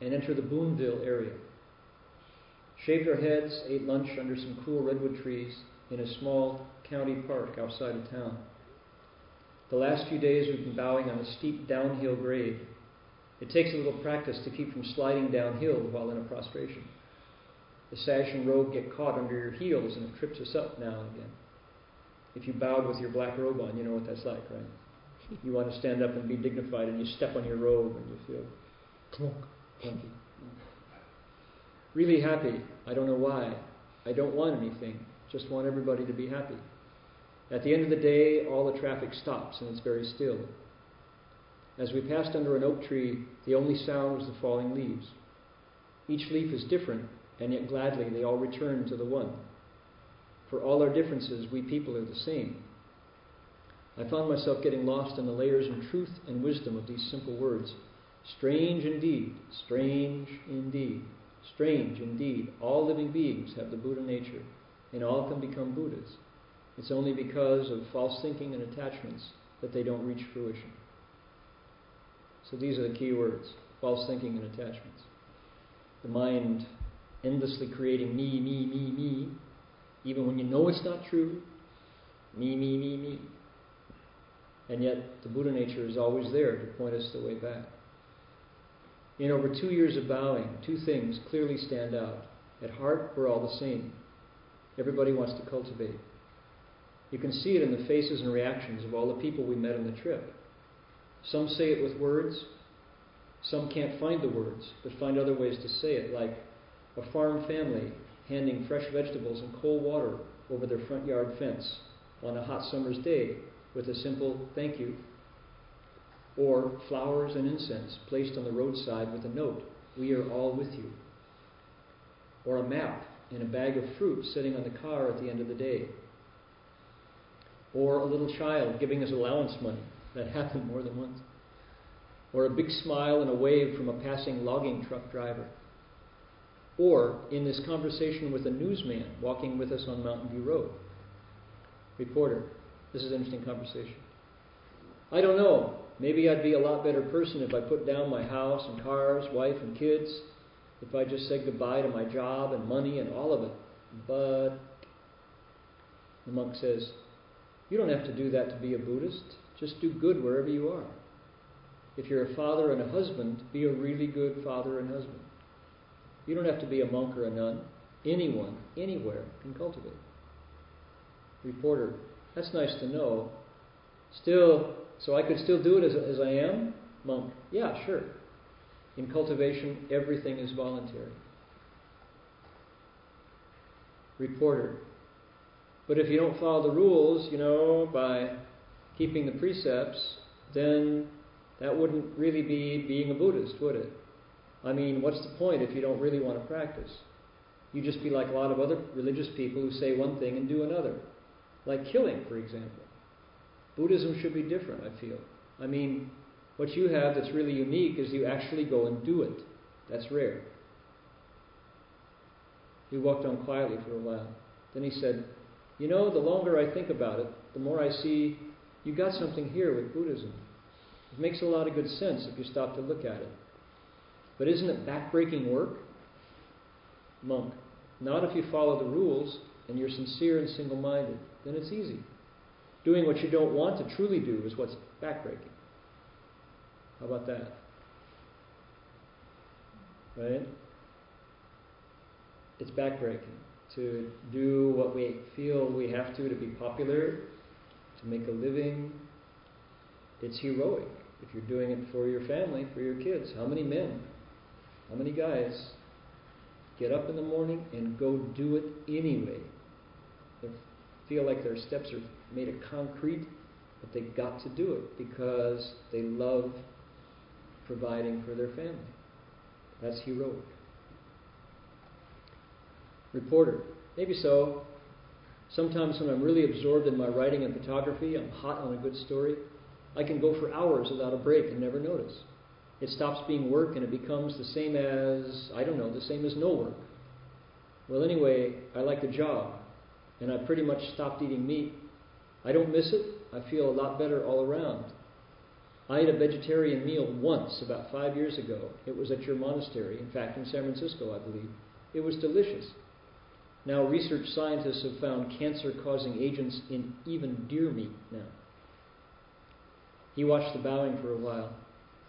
and enter the Boonville area. Shaved our heads, ate lunch under some cool redwood trees in a small county park outside of town. The last few days we've been bowing on a steep downhill grade. It takes a little practice to keep from sliding downhill while in a prostration. The sash and robe get caught under your heels and it trips us up now and again. If you bowed with your black robe on, you know what that's like, right? You want to stand up and be dignified and you step on your robe and you feel clunk, clunky. Really happy. I don't know why. I don't want anything. Just want everybody to be happy. At the end of the day, all the traffic stops and it's very still. As we passed under an oak tree, the only sound was the falling leaves. Each leaf is different, and yet gladly they all return to the one. For all our differences, we people are the same. I found myself getting lost in the layers and truth and wisdom of these simple words. Strange indeed, strange indeed, strange indeed. All living beings have the Buddha nature, and all can become Buddhas. It's only because of false thinking and attachments that they don't reach fruition. So these are the key words false thinking and attachments. The mind endlessly creating me, me, me, me, even when you know it's not true. Me, me, me, me. And yet the Buddha nature is always there to point us the way back. In over two years of bowing, two things clearly stand out. At heart, we're all the same. Everybody wants to cultivate. You can see it in the faces and reactions of all the people we met on the trip. Some say it with words, some can't find the words, but find other ways to say it, like a farm family handing fresh vegetables and cold water over their front yard fence on a hot summer's day with a simple thank you. Or flowers and incense placed on the roadside with a note, We are all with you. Or a map and a bag of fruit sitting on the car at the end of the day or a little child giving us allowance money. That happened more than once. Or a big smile and a wave from a passing logging truck driver. Or in this conversation with a newsman walking with us on Mountain View Road. Reporter, this is an interesting conversation. I don't know. Maybe I'd be a lot better person if I put down my house and cars, wife and kids, if I just said goodbye to my job and money and all of it. But the monk says, you don't have to do that to be a Buddhist. Just do good wherever you are. if you're a father and a husband, be a really good father and husband. You don't have to be a monk or a nun. Anyone, anywhere, can cultivate. Reporter, that's nice to know. Still, so I could still do it as, as I am? Monk, yeah, sure. In cultivation, everything is voluntary. Reporter, but if you don't follow the rules, you know, by keeping the precepts, then that wouldn't really be being a Buddhist, would it? I mean, what's the point if you don't really want to practice? You just be like a lot of other religious people who say one thing and do another. Like killing, for example. Buddhism should be different, I feel. I mean, what you have that's really unique is you actually go and do it. That's rare. He walked on quietly for a while. Then he said, You know, the longer I think about it, the more I see you got something here with Buddhism. It makes a lot of good sense if you stop to look at it. But isn't it backbreaking work? Monk, not if you follow the rules and you're sincere and single minded. Then it's easy. Doing what you don't want to truly do is what's backbreaking. How about that? Right? It's backbreaking to do what we feel we have to to be popular, to make a living. It's heroic if you're doing it for your family, for your kids. How many men, how many guys get up in the morning and go do it anyway? They feel like their steps are made of concrete, but they got to do it because they love providing for their family. That's heroic. Reporter, maybe so. Sometimes when I'm really absorbed in my writing and photography, I'm hot on a good story, I can go for hours without a break and never notice. It stops being work and it becomes the same as, I don't know, the same as no work. Well, anyway, I like the job, and I pretty much stopped eating meat. I don't miss it. I feel a lot better all around. I ate a vegetarian meal once about five years ago. It was at your monastery, in fact, in San Francisco, I believe. It was delicious. Now, research scientists have found cancer causing agents in even deer meat now. He watched the bowing for a while.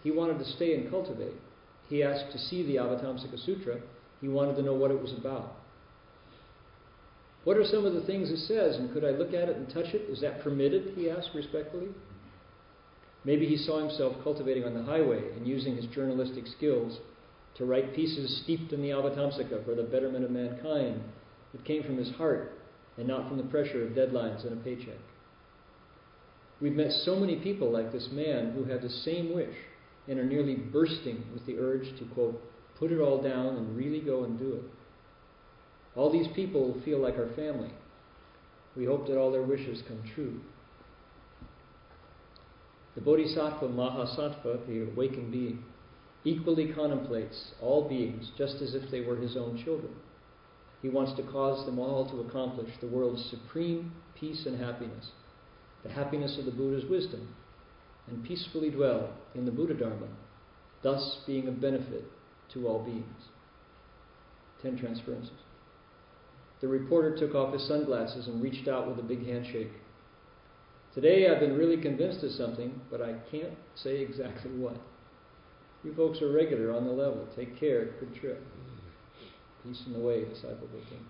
He wanted to stay and cultivate. He asked to see the Avatamsaka Sutra. He wanted to know what it was about. What are some of the things it says, and could I look at it and touch it? Is that permitted? He asked respectfully. Maybe he saw himself cultivating on the highway and using his journalistic skills to write pieces steeped in the Avatamsaka for the betterment of mankind that came from his heart and not from the pressure of deadlines and a paycheck. We've met so many people like this man who have the same wish and are nearly bursting with the urge to, quote, put it all down and really go and do it. All these people feel like our family. We hope that all their wishes come true. The Bodhisattva Mahasattva, the awakened being, equally contemplates all beings just as if they were his own children. He wants to cause them all to accomplish the world's supreme peace and happiness, the happiness of the Buddha's wisdom, and peacefully dwell in the Buddha Dharma, thus being a benefit to all beings. Ten transferences. The reporter took off his sunglasses and reached out with a big handshake. Today I've been really convinced of something, but I can't say exactly what. You folks are regular on the level. Take care. Good trip. Peace in the way, disciple King.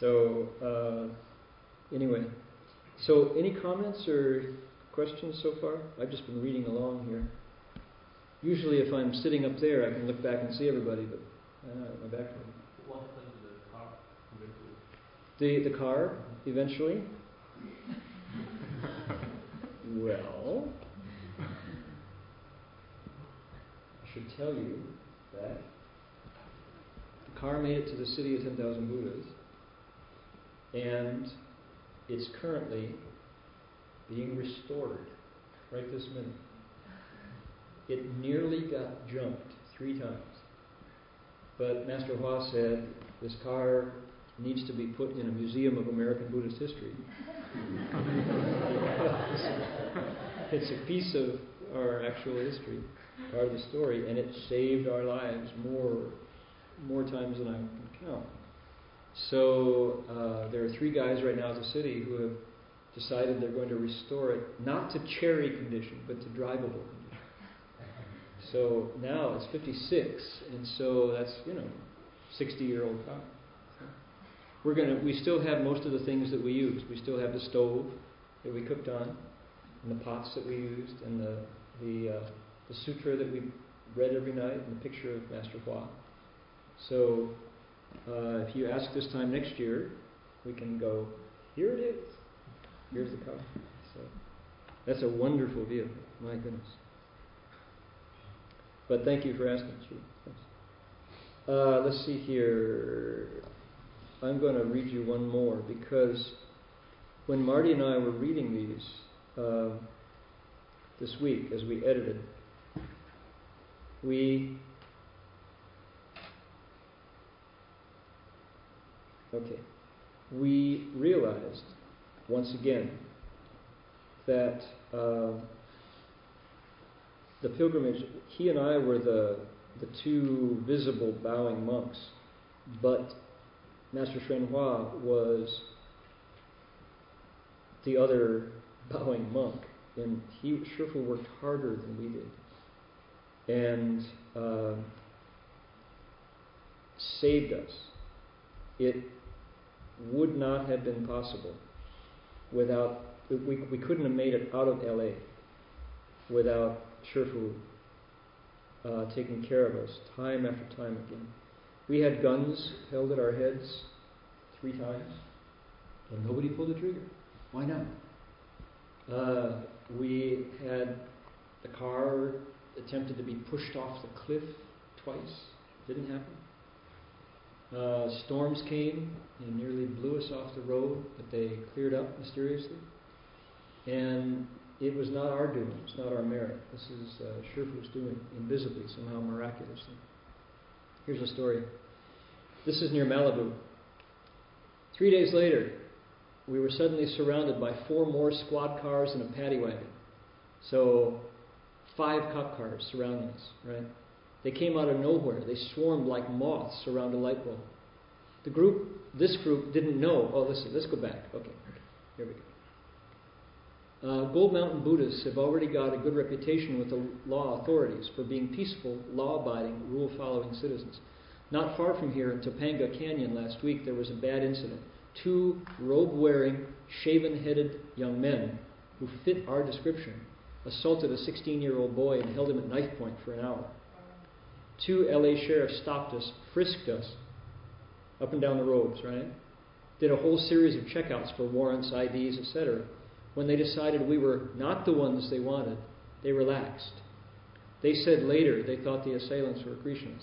So, uh, anyway, so any comments or questions so far? I've just been reading along here. Usually, if I'm sitting up there, I can look back and see everybody, but uh, my back. What happened to the car eventually? The the car eventually. well, I should tell you that the car made it to the city of 10,000 Buddhas, and it's currently being restored right this minute. It nearly got jumped three times. But Master Hua said this car needs to be put in a museum of American Buddhist history. it's a piece of our actual history, part of the story, and it saved our lives more more times than I can count. So uh, there are three guys right now at the city who have decided they're going to restore it not to cherry condition, but to drivable condition. So now it's 56, and so that's you know 60 year old car. We're gonna we still have most of the things that we use. We still have the stove that we cooked on, and the pots that we used, and the the uh, the sutra that we read every night, and the picture of Master Hua. So uh, if you ask this time next year, we can go. Here it is. Here's the car. So that's a wonderful view. My goodness. But thank you for asking. Uh, let's see here. I'm going to read you one more because when Marty and I were reading these uh, this week as we edited, we okay, we realized once again that uh, the pilgrimage, he and I were the, the two visible bowing monks, but Master Hua was the other bowing monk, and he Shifu worked harder than we did, and uh, saved us. It would not have been possible without we, we couldn't have made it out of LA without Shifu uh, taking care of us time after time again. We had guns held at our heads three times, and nobody pulled the trigger. Why not? Uh, we had the car attempted to be pushed off the cliff twice. Didn't happen. Uh, storms came and nearly blew us off the road, but they cleared up mysteriously. And it was not our doing, it's not our merit. This is uh, doing invisibly, somehow miraculously. Here's a story. This is near Malibu. Three days later, we were suddenly surrounded by four more squad cars and a paddy wagon. So, five cop cars surrounding us, right? They came out of nowhere. They swarmed like moths around a light bulb. The group, this group, didn't know. Oh, listen, let's go back. Okay, here we go. Uh, Gold Mountain Buddhists have already got a good reputation with the law authorities for being peaceful, law abiding, rule following citizens. Not far from here in Topanga Canyon last week, there was a bad incident. Two robe wearing, shaven headed young men who fit our description assaulted a 16 year old boy and held him at knife point for an hour. Two LA sheriffs stopped us, frisked us up and down the robes, right? Did a whole series of checkouts for warrants, IDs, etc when they decided we were not the ones they wanted, they relaxed. They said later they thought the assailants were Krishnas.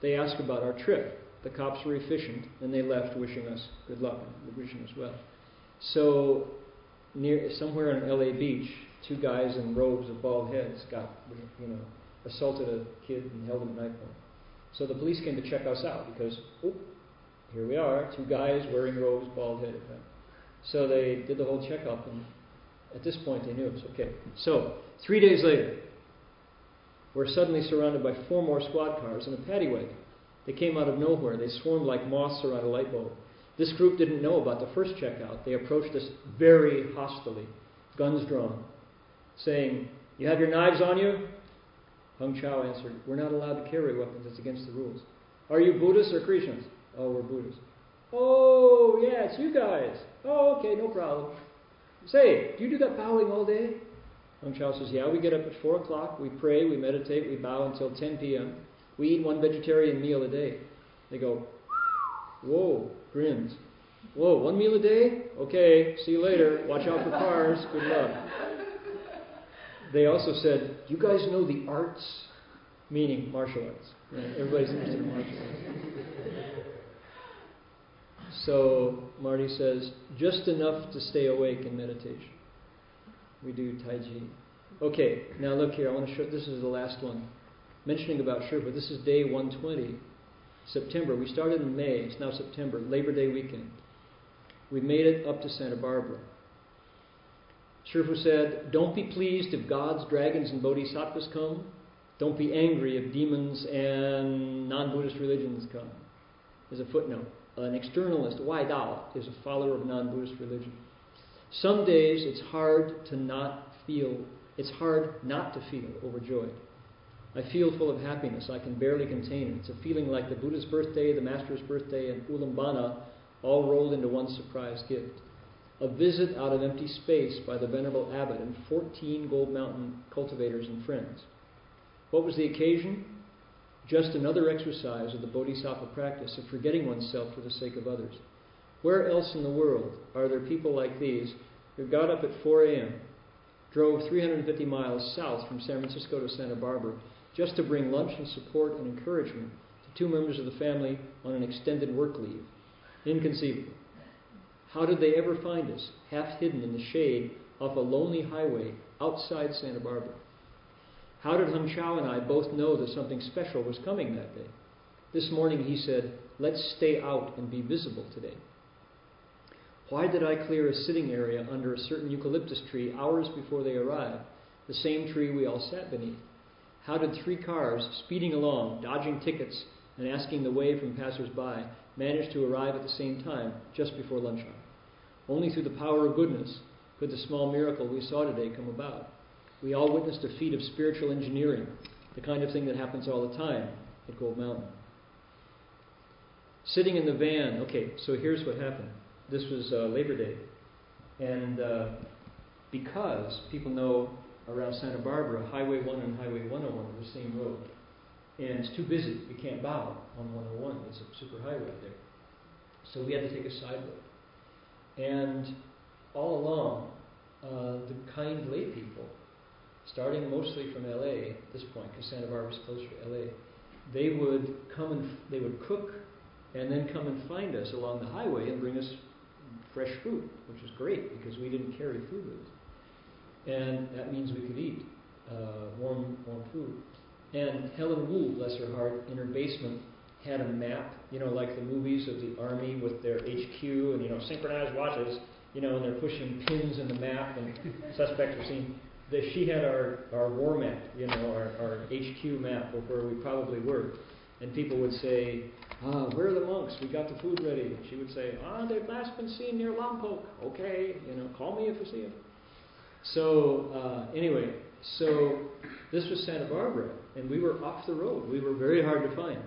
They asked about our trip. The cops were efficient, and they left wishing us good luck and wishing us well. So, near somewhere on LA Beach, two guys in robes with bald heads got, you know, assaulted a kid and held him at knife point. So the police came to check us out because, oh, here we are, two guys wearing robes, bald headed. Right? So they did the whole checkup, and at this point they knew it was okay. So, three days later, we're suddenly surrounded by four more squad cars and a paddy wagon. They came out of nowhere. They swarmed like moths around a light bulb. This group didn't know about the first checkout. They approached us very hostilely, guns drawn, saying, You have your knives on you? Heng Chau answered, We're not allowed to carry weapons. It's against the rules. Are you Buddhists or Christians? Oh, we're Buddhists. Oh, yeah, it's you guys. Oh, okay, no problem. Say, do you do that bowing all day? Heng Chau says, Yeah, we get up at 4 o'clock, we pray, we meditate, we bow until 10 p.m. We eat one vegetarian meal a day. They go, Whoa, grins. Whoa, one meal a day? Okay, see you later. Watch out for cars. Good luck. They also said, You guys know the arts? Meaning martial arts. Everybody's interested in martial arts. So Marty says, just enough to stay awake in meditation. We do Tai Chi. Okay, now look here. I want to show. This is the last one. Mentioning about Sherpa. This is day 120, September. We started in May. It's now September, Labor Day weekend. We made it up to Santa Barbara. Shifu said, Don't be pleased if gods, dragons, and bodhisattvas come. Don't be angry if demons and non Buddhist religions come. There's a footnote. an externalist, Wai Dao, is a follower of non Buddhist religion. Some days it's hard to not feel, it's hard not to feel overjoyed. I feel full of happiness. I can barely contain it. It's a feeling like the Buddha's birthday, the Master's birthday, and Ulambana all rolled into one surprise gift. A visit out of empty space by the Venerable Abbot and 14 Gold Mountain cultivators and friends. What was the occasion? Just another exercise of the Bodhisattva practice of forgetting oneself for the sake of others. Where else in the world are there people like these who got up at 4 a.m., drove 350 miles south from San Francisco to Santa Barbara just to bring lunch and support and encouragement to two members of the family on an extended work leave? Inconceivable. How did they ever find us, half hidden in the shade off a lonely highway outside Santa Barbara? How did Heng Chau and I both know that something special was coming that day? This morning he said, Let's stay out and be visible today. Why did I clear a sitting area under a certain eucalyptus tree hours before they arrived, the same tree we all sat beneath? How did three cars, speeding along, dodging tickets, and asking the way from passers-by, manage to arrive at the same time, just before lunchtime? Only through the power of goodness could the small miracle we saw today come about. We all witnessed a feat of spiritual engineering, the kind of thing that happens all the time at Gold Mountain. Sitting in the van, okay, so here's what happened. This was uh, Labor Day. And uh, because people know around Santa Barbara, Highway 1 and Highway 101 are the same road. And it's too busy. We can't bow on 101. It's a super highway there. So we had to take a side road. And all along, uh, the kind lay people starting mostly from LA at this point, because Santa Barbara's closer to LA, they would come and they would cook and then come and find us along the highway and bring us fresh food, which was great because we didn't carry food with us. And that means we could eat uh, warm, warm food. And Helen Wu, bless her heart, in her basement had a map, you know, like the movies of the army with their HQ and, you know, synchronized watches, you know, and they're pushing pins in the map and suspects are seen that she had our, our war map, you know, our, our HQ map of where we probably were. And people would say, ah, where are the monks? We got the food ready. And she would say, ah, they've last been seen near Lompoc. Okay, you know, call me if you see them. So, uh, anyway, so this was Santa Barbara, and we were off the road. We were very hard to find.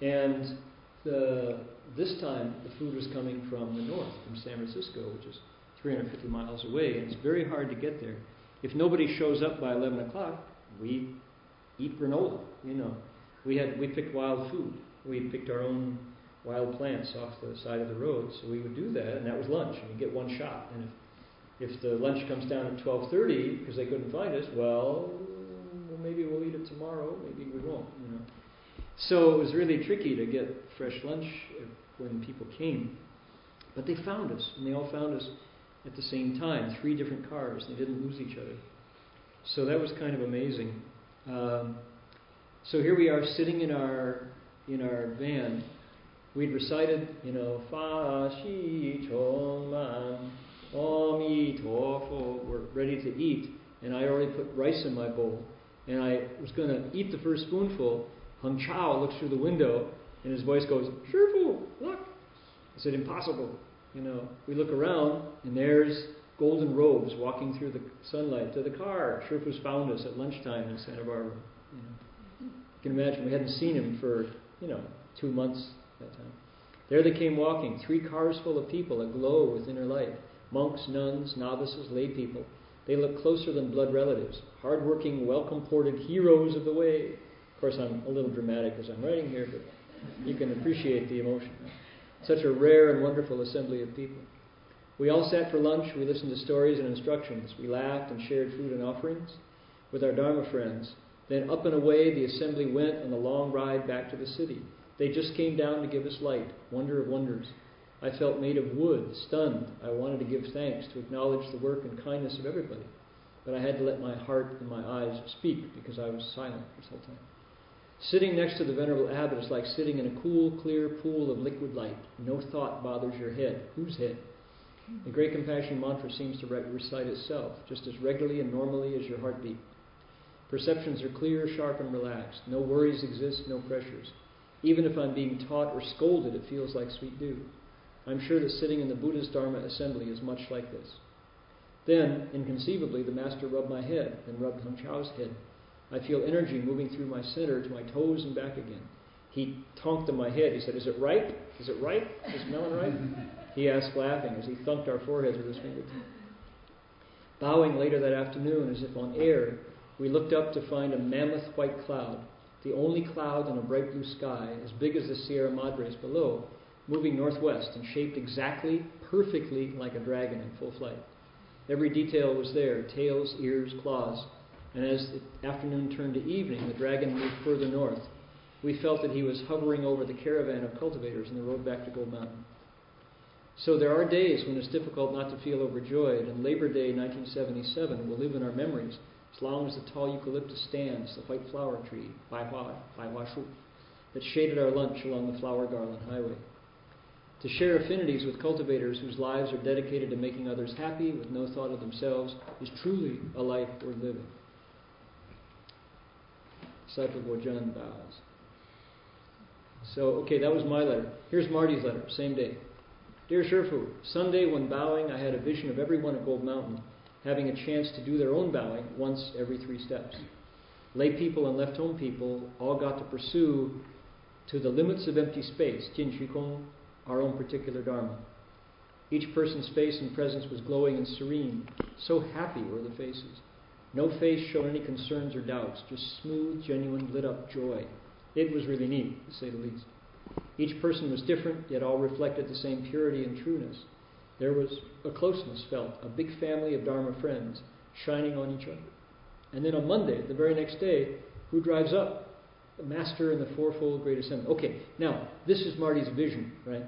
And the, this time, the food was coming from the north, from San Francisco, which is 350 miles away, and it's very hard to get there. If nobody shows up by 11 o'clock, we eat granola. You know, we had we picked wild food. We picked our own wild plants off the side of the road, so we would do that, and that was lunch. And you get one shot. And if if the lunch comes down at 12:30 because they couldn't find us, well, well, maybe we'll eat it tomorrow. Maybe we won't. You know. So it was really tricky to get fresh lunch when people came, but they found us, and they all found us at the same time, three different cars. They didn't lose each other. So that was kind of amazing. Um, so here we are sitting in our in our van. We'd recited, you know, Fa Shi Chong Man Om Tofo. We're ready to eat, and I already put rice in my bowl. And I was going to eat the first spoonful. Heng Chau looks through the window, and his voice goes, Shifu, look. I said, impossible. You know, we look around and there's golden robes walking through the sunlight to the car. Sherpas found us at lunchtime in Santa Barbara. You, know. you can imagine we hadn't seen him for you know two months at that time. There they came walking, three cars full of people aglow with inner light. Monks, nuns, novices, lay people. They look closer than blood relatives, hardworking, well comported heroes of the way. Of course, I'm a little dramatic as I'm writing here, but you can appreciate the emotion. Such a rare and wonderful assembly of people. We all sat for lunch, we listened to stories and instructions, we laughed and shared food and offerings with our Dharma friends. Then up and away the assembly went on the long ride back to the city. They just came down to give us light, wonder of wonders. I felt made of wood, stunned. I wanted to give thanks, to acknowledge the work and kindness of everybody. But I had to let my heart and my eyes speak because I was silent this whole time. Sitting next to the Venerable Abbot is like sitting in a cool, clear pool of liquid light. No thought bothers your head. Whose head? The Great Compassion mantra seems to recite itself just as regularly and normally as your heartbeat. Perceptions are clear, sharp, and relaxed. No worries exist, no pressures. Even if I'm being taught or scolded, it feels like sweet dew. I'm sure that sitting in the Buddha's Dharma assembly is much like this. Then, inconceivably, the Master rubbed my head, then rubbed Heng Chau's head. I feel energy moving through my center to my toes and back again. He tonked on my head. He said, Is it ripe? Is it ripe? Is melon ripe? He asked, laughing, as he thumped our foreheads with his fingertip. Bowing later that afternoon, as if on air, we looked up to find a mammoth white cloud, the only cloud in a bright blue sky, as big as the Sierra Madres below, moving northwest and shaped exactly, perfectly like a dragon in full flight. Every detail was there tails, ears, claws. And as the afternoon turned to evening, the dragon moved further north. We felt that he was hovering over the caravan of cultivators on the road back to Gold Mountain. So there are days when it's difficult not to feel overjoyed, and Labor Day 1977 will live in our memories as long as the tall eucalyptus stands, the white flower tree, Bai Hua, Bai Hua Shu, that shaded our lunch along the flower garland highway. To share affinities with cultivators whose lives are dedicated to making others happy with no thought of themselves is truly a life worth living. Disciple Bojan bows. So, okay, that was my letter. Here's Marty's letter, same day. Dear Shifu, Sunday when bowing, I had a vision of everyone at Gold Mountain having a chance to do their own bowing once every three steps. Lay people and left home people all got to pursue to the limits of empty space, Jin Kong, our own particular Dharma. Each person's face and presence was glowing and serene. So happy were the faces. No face showed any concerns or doubts, just smooth, genuine, lit up joy. It was really neat, to say the least. Each person was different, yet all reflected the same purity and trueness. There was a closeness felt, a big family of Dharma friends shining on each other. And then on Monday, the very next day, who drives up? The Master and the Fourfold Great Assembly. Okay, now, this is Marty's vision, right?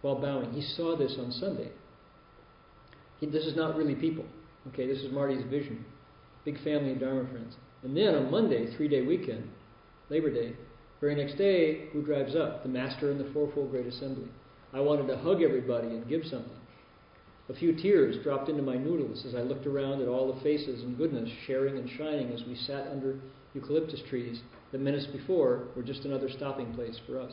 While bowing. He saw this on Sunday. He, this is not really people. Okay, this is Marty's vision. Big family of Dharma friends. And then on Monday, three day weekend, Labor Day, very next day, who drives up? The Master and the Fourfold Great Assembly. I wanted to hug everybody and give something. A few tears dropped into my noodles as I looked around at all the faces and goodness sharing and shining as we sat under eucalyptus trees that minutes before were just another stopping place for us.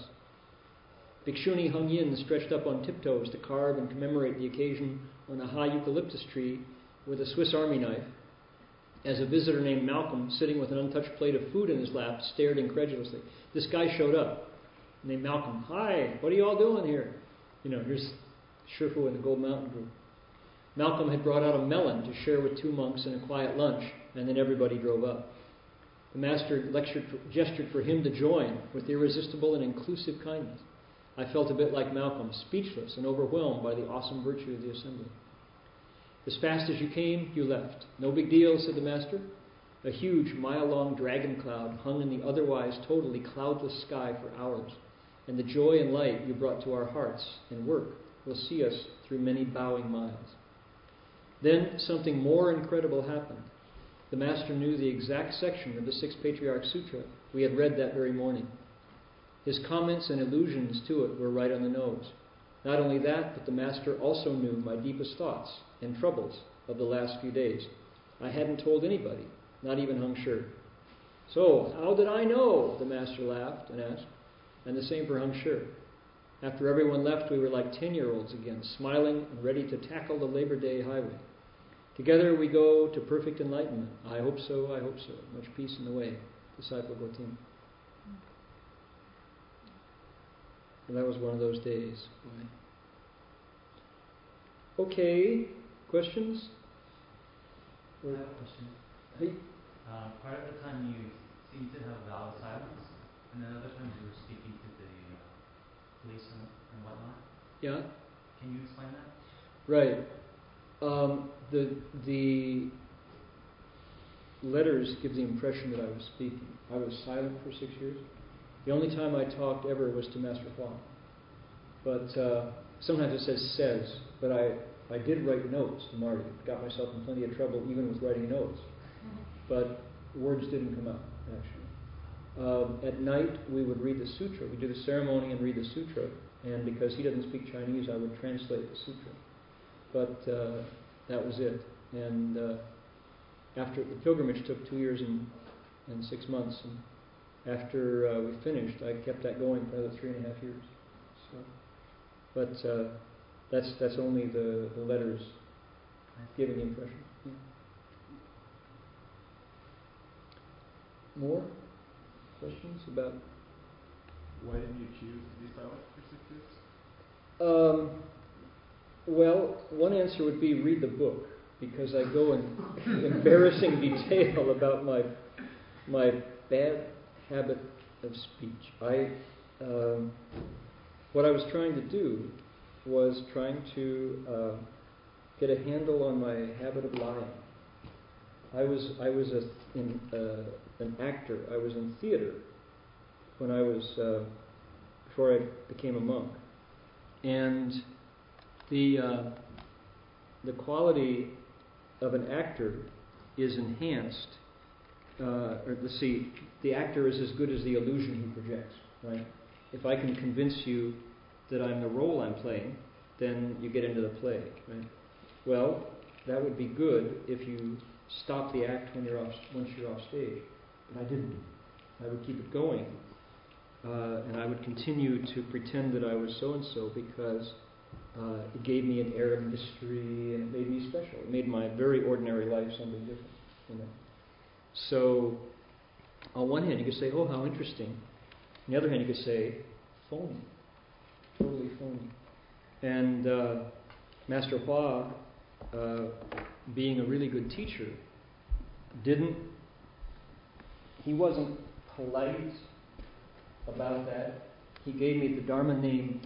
Bhikshuni Heng Yin stretched up on tiptoes to carve and commemorate the occasion on a high eucalyptus tree with a Swiss Army knife, as a visitor named Malcolm, sitting with an untouched plate of food in his lap, stared incredulously. This guy showed up, named Malcolm. Hi, what are you all doing here? You know, here's Shifu and the Gold Mountain group. Malcolm had brought out a melon to share with two monks in a quiet lunch, and then everybody drove up. The master lectured, gestured for him to join with irresistible and inclusive kindness. I felt a bit like Malcolm, speechless and overwhelmed by the awesome virtue of the assembly. As fast as you came, you left. No big deal, said the master. A huge, mile long dragon cloud hung in the otherwise totally cloudless sky for hours, and the joy and light you brought to our hearts and work will see us through many bowing miles. Then something more incredible happened. The Master knew the exact section of the Sixth Patriarch Sutra we had read that very morning. His comments and allusions to it were right on the nose. Not only that, but the Master also knew my deepest thoughts and troubles of the last few days. I hadn't told anybody, not even Heng Sure. So, how did I know? The Master laughed and asked. And the same for Heng Sure. After everyone left, we were like 10 year olds again, smiling and ready to tackle the Labor Day highway. Together we go to perfect enlightenment. I hope so, I hope so. Much peace in the way. Disciple Gotim. And that was one of those days. Okay, questions? I have a question. Hey. Uh, part of the time you seem to have vowed silence, and then other times you were speaking to the uh, police and, and whatnot. Yeah. Can you explain that? Right. Um, the the letters give the impression that I was speaking. I was silent for six years. The only time I talked ever was to Master Hua. But uh, sometimes it says says, but I, I did write notes to Marty. Got myself in plenty of trouble even with writing notes. But words didn't come out, actually. Um, at night, we would read the sutra. We do the ceremony and read the sutra. And because he doesn't speak Chinese, I would translate the sutra. But uh, that was it. And uh, after the pilgrimage took two years and, and six months. And after uh, we finished, I kept that going for another three and a half years. So, but uh, that's that's only the, the letters giving the impression. Yeah. More questions about? Why didn't you choose these for six years? Um, well, one answer would be read the book because I go in embarrassing detail about my my bad habit of speech. I um, what I was trying to do was trying to uh, get a handle on my habit of lying. I was I was a, in, uh, an actor. I was in theater when I was uh, before I became a monk, and the uh, the quality of an actor is enhanced. Uh, let's see, the actor is as good as the illusion he projects. Right? If I can convince you that I'm the role I'm playing, then you get into the play. Right? Well, that would be good if you stop the act when you're off once you're off stage. But I didn't. I would keep it going, uh, and I would continue to pretend that I was so and so because uh, it gave me an air of mystery and it made me special. It made my very ordinary life something different. You know. So, on one hand, you could say, "Oh, how interesting." On the other hand, you could say, "Phony, totally phony." And uh, Master Hua, uh, being a really good teacher, didn't. He wasn't polite about that. He gave me the Dharma name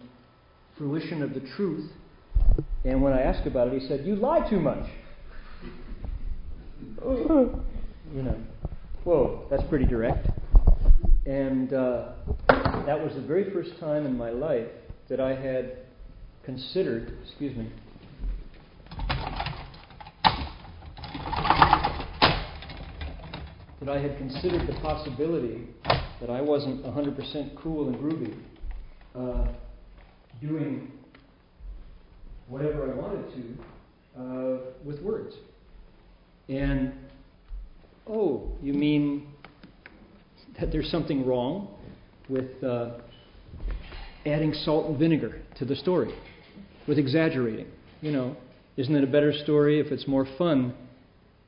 fruition of the truth. And when I asked about it, he said, You lie too much. you know, whoa, that's pretty direct. And uh, that was the very first time in my life that I had considered, excuse me, that I had considered the possibility that I wasn't 100% cool and groovy. Uh, doing whatever I wanted to uh, with words. And, oh, you mean that there's something wrong with uh, adding salt and vinegar to the story, with exaggerating? You know, isn't it a better story if it's more fun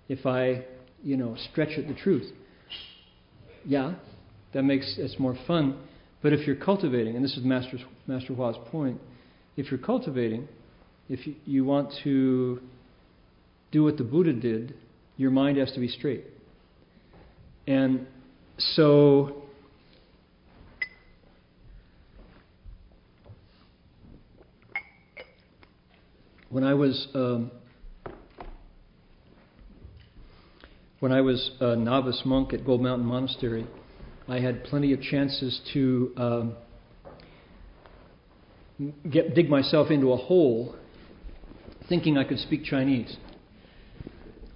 if I, you know, stretch it the truth? Yeah, that makes it's more fun. But if you're cultivating, and this is Master, Master Hua's point, if you're cultivating, if you, you want to do what the Buddha did, your mind has to be straight. And so when I was um, when I was a novice monk at Gold Mountain Monastery, I had plenty of chances to um, get, dig myself into a hole thinking I could speak Chinese.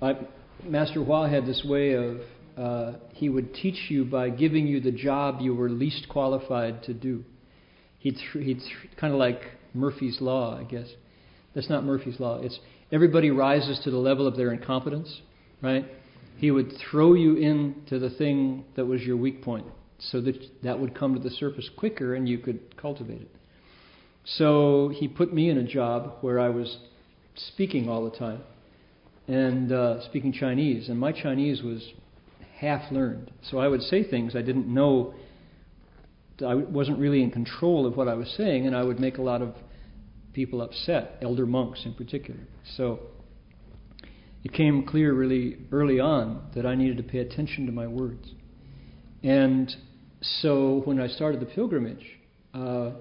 I, Master Hua had this way of, uh, he would teach you by giving you the job you were least qualified to do. He'd, th- he'd th- kind of like Murphy's Law, I guess. That's not Murphy's Law. It's everybody rises to the level of their incompetence, right? He would throw you into the thing that was your weak point so that that would come to the surface quicker and you could cultivate it. So he put me in a job where I was speaking all the time and uh, speaking Chinese, and my Chinese was half learned. So I would say things I didn't know. I wasn't really in control of what I was saying, and I would make a lot of people upset, elder monks in particular. So it came clear really early on that I needed to pay attention to my words. And so when I started the pilgrimage, uh,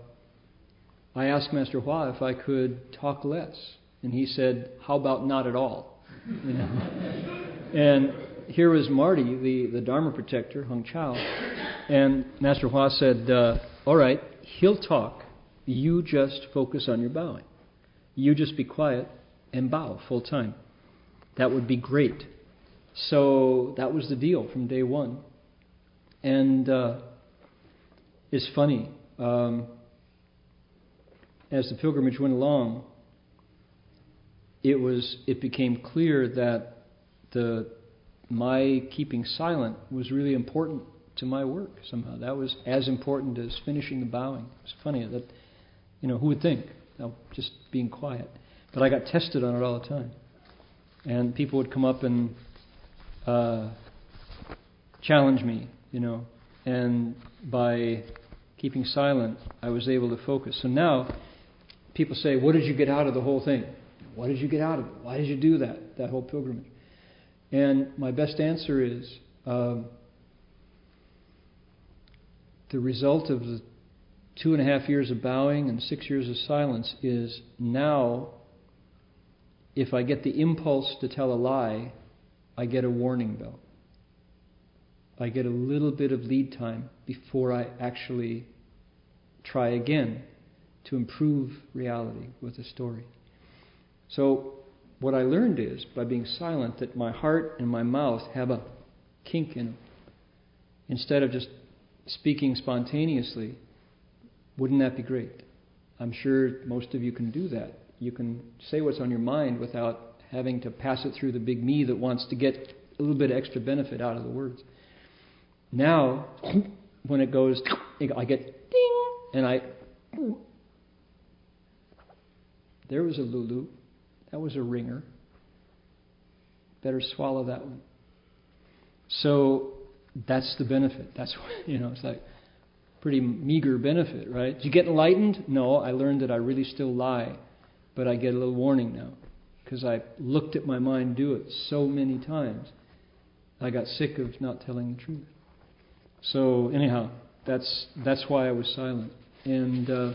I asked Master Hua if I could talk less. And he said, How about not at all? You know? and here was Marty, the, the Dharma protector, Heng Chau. And Master Hua said, uh, All right, he'll talk. You just focus on your bowing. You just be quiet and bow full time that would be great. So that was the deal from day one. And uh, it's funny. Um, as the pilgrimage went along, it was it became clear that the my keeping silent was really important to my work somehow. That was as important as finishing the bowing. It's funny that, you know, who would think? No, just being quiet. But I got tested on it all the time. And people would come up and uh, challenge me, you know. And by keeping silent, I was able to focus. So now people say, What did you get out of the whole thing? What did you get out of it? Why did you do that, that whole pilgrimage? And my best answer is um, the result of the two and a half years of bowing and six years of silence is now, if I get the impulse to tell a lie, I get a warning bell. I get a little bit of lead time before I actually try again to improve reality with a story. So, what I learned is, by being silent, that my heart and my mouth have a kink in them. Instead of just speaking spontaneously, wouldn't that be great? I'm sure most of you can do that. You can say what's on your mind without having to pass it through the big me that wants to get a little bit extra benefit out of the words. Now, when it goes, I get ding, and I. There was a Lulu. That was a ringer. Better swallow that one. So that's the benefit. That's what, you know, it's like pretty meager benefit, right? Did you get enlightened? No, I learned that I really still lie, but I get a little warning now because I looked at my mind do it so many times. I got sick of not telling the truth. So anyhow, that's that's why I was silent, and uh,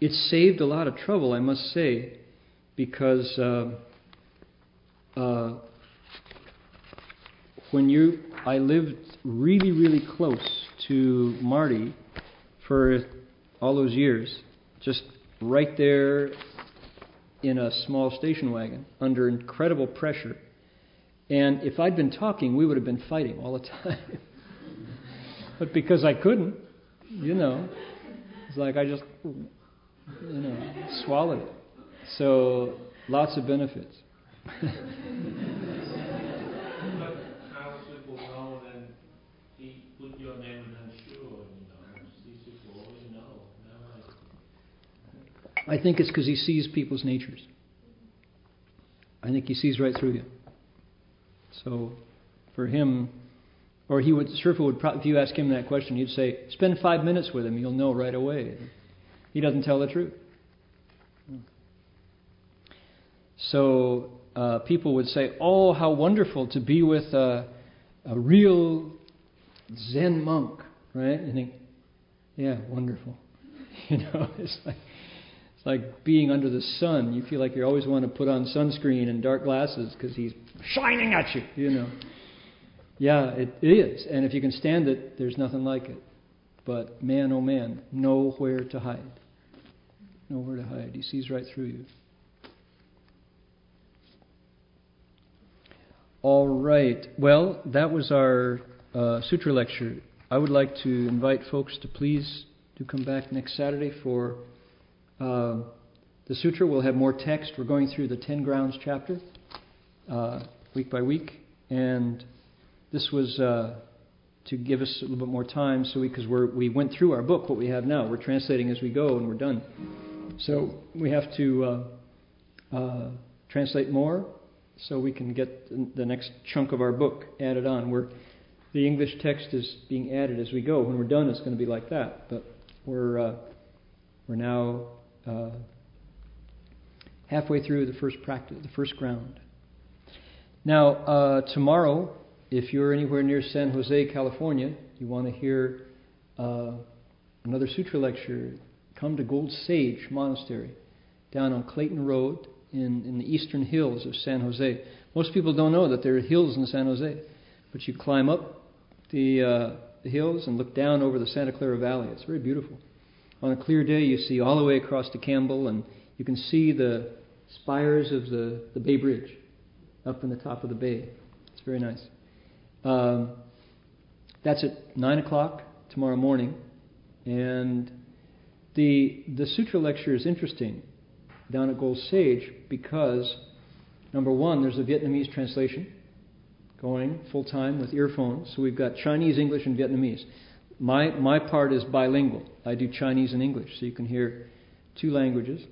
it saved a lot of trouble, I must say, because uh, uh, when you, I lived really, really close to Marty for all those years, just right there in a small station wagon under incredible pressure. And if I'd been talking, we would have been fighting all the time. but because I couldn't, you know, it's like I just, you know, swallowed it. So lots of benefits. I think it's because he sees people's natures. I think he sees right through you. So, for him, or he would, Sherpa would, if you ask him that question, he'd say, spend five minutes with him, you'll know right away. He doesn't tell the truth. So, uh, people would say, oh, how wonderful to be with a, a real Zen monk, right? And think, yeah, wonderful. You know, it's like it's like being under the sun. You feel like you always want to put on sunscreen and dark glasses because he's shining at you, you know. Yeah, it, it is. And if you can stand it, there's nothing like it. But man, oh man, nowhere to hide. Nowhere to hide. He sees right through you. All right. Well, that was our uh, sutra lecture. I would like to invite folks to please do come back next Saturday for uh, the sutra will have more text. We're going through the Ten Grounds chapter uh, week by week, and this was uh, to give us a little bit more time, so because we, we went through our book, what we have now, we're translating as we go, and we're done. So we have to uh, uh, translate more, so we can get the next chunk of our book added on. Where the English text is being added as we go. When we're done, it's going to be like that, but we're uh, we're now uh, halfway through the first practice, the first ground. Now, uh, tomorrow, if you're anywhere near San Jose, California, you want to hear uh, another sutra lecture, come to Gold Sage Monastery down on Clayton Road in, in the eastern hills of San Jose. Most people don't know that there are hills in San Jose, but you climb up the, uh, the hills and look down over the Santa Clara Valley. It's very beautiful. On a clear day, you see all the way across to Campbell, and you can see the spires of the, the Bay Bridge up in the top of the bay. It's very nice. Um, that's at 9 o'clock tomorrow morning. And the, the sutra lecture is interesting down at Gold Sage because, number one, there's a Vietnamese translation going full time with earphones. So we've got Chinese, English, and Vietnamese. My, my part is bilingual. I do Chinese and English, so you can hear two languages.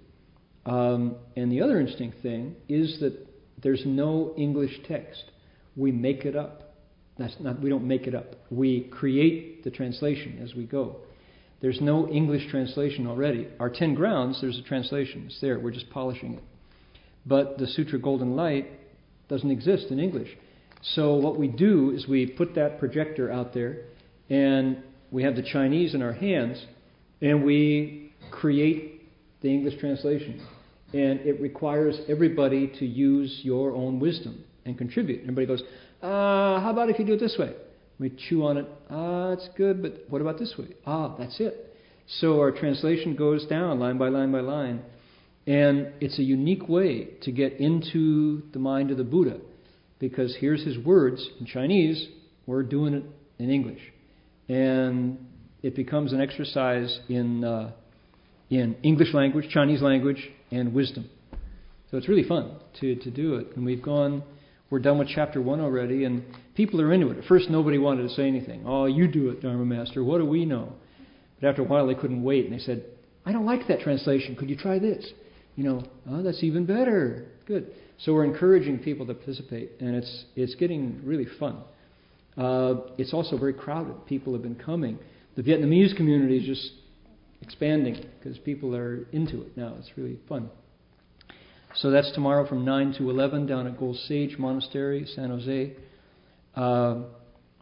Um, and the other interesting thing is that there's no English text. We make it up. That's not, we don't make it up. We create the translation as we go. There's no English translation already. Our 10 grounds, there's a translation. It's there. We're just polishing it. But the Sutra Golden Light doesn't exist in English. So what we do is we put that projector out there and we have the Chinese in our hands and we create the English translation. And it requires everybody to use your own wisdom and contribute. Everybody goes, uh, how about if you do it this way? We chew on it. Ah, it's good, but what about this way? Ah, that's it. So our translation goes down line by line by line. And it's a unique way to get into the mind of the Buddha because here's his words in Chinese, we're doing it in English. And it becomes an exercise in, uh, in English language, Chinese language, and wisdom. So it's really fun to, to do it. And we've gone, we're done with chapter one already, and people are into it. At first, nobody wanted to say anything. Oh, you do it, Dharma Master. What do we know? But after a while, they couldn't wait, and they said, I don't like that translation. Could you try this? You know, oh, that's even better. Good. So we're encouraging people to participate, and it's it's getting really fun. Uh, it's also very crowded. People have been coming. The Vietnamese community is just expanding because people are into it now. It's really fun. So that's tomorrow from 9 to 11 down at Gold Sage Monastery, San Jose. Uh,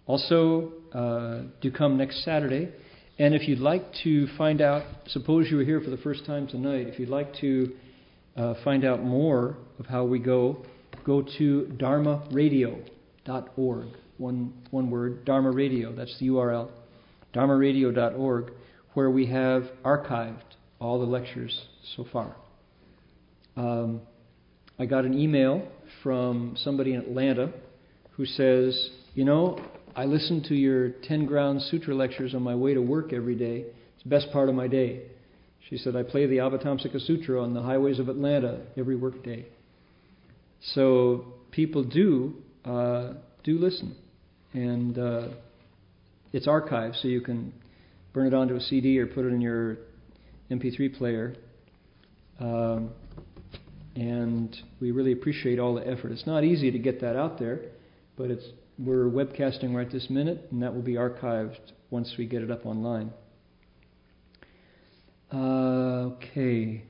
also, uh, do come next Saturday. And if you'd like to find out, suppose you were here for the first time tonight, if you'd like to uh, find out more of how we go, go to dharmaradio.org. One, one word, Dharma Radio, that's the URL. dharmaradio.org, where we have archived all the lectures so far. Um, I got an email from somebody in Atlanta who says, You know, I listen to your 10 ground sutra lectures on my way to work every day. It's the best part of my day. She said, I play the Avatamsaka Sutra on the highways of Atlanta every workday. So people do uh, do listen, and uh, it's archived, so you can burn it onto a CD or put it in your MP3 player. Um, and we really appreciate all the effort. It's not easy to get that out there, but it's we're webcasting right this minute, and that will be archived once we get it up online. Uh, okay.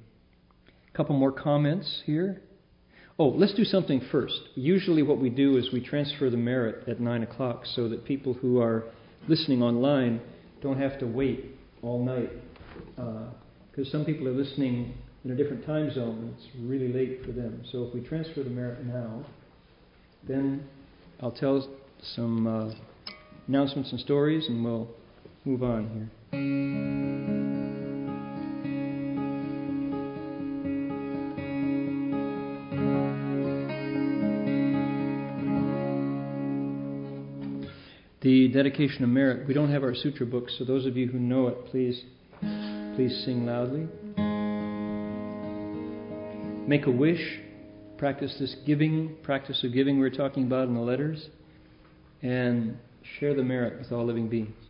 A couple more comments here. Oh, let's do something first. Usually, what we do is we transfer the merit at 9 o'clock so that people who are listening online don't have to wait all night. Because uh, some people are listening in a different time zone and it's really late for them. So, if we transfer the merit now, then I'll tell some uh, announcements and stories and we'll move on here. The dedication of merit. We don't have our sutra books, so those of you who know it, please, please sing loudly. Make a wish. Practice this giving, practice of giving we we're talking about in the letters, and share the merit with all living beings.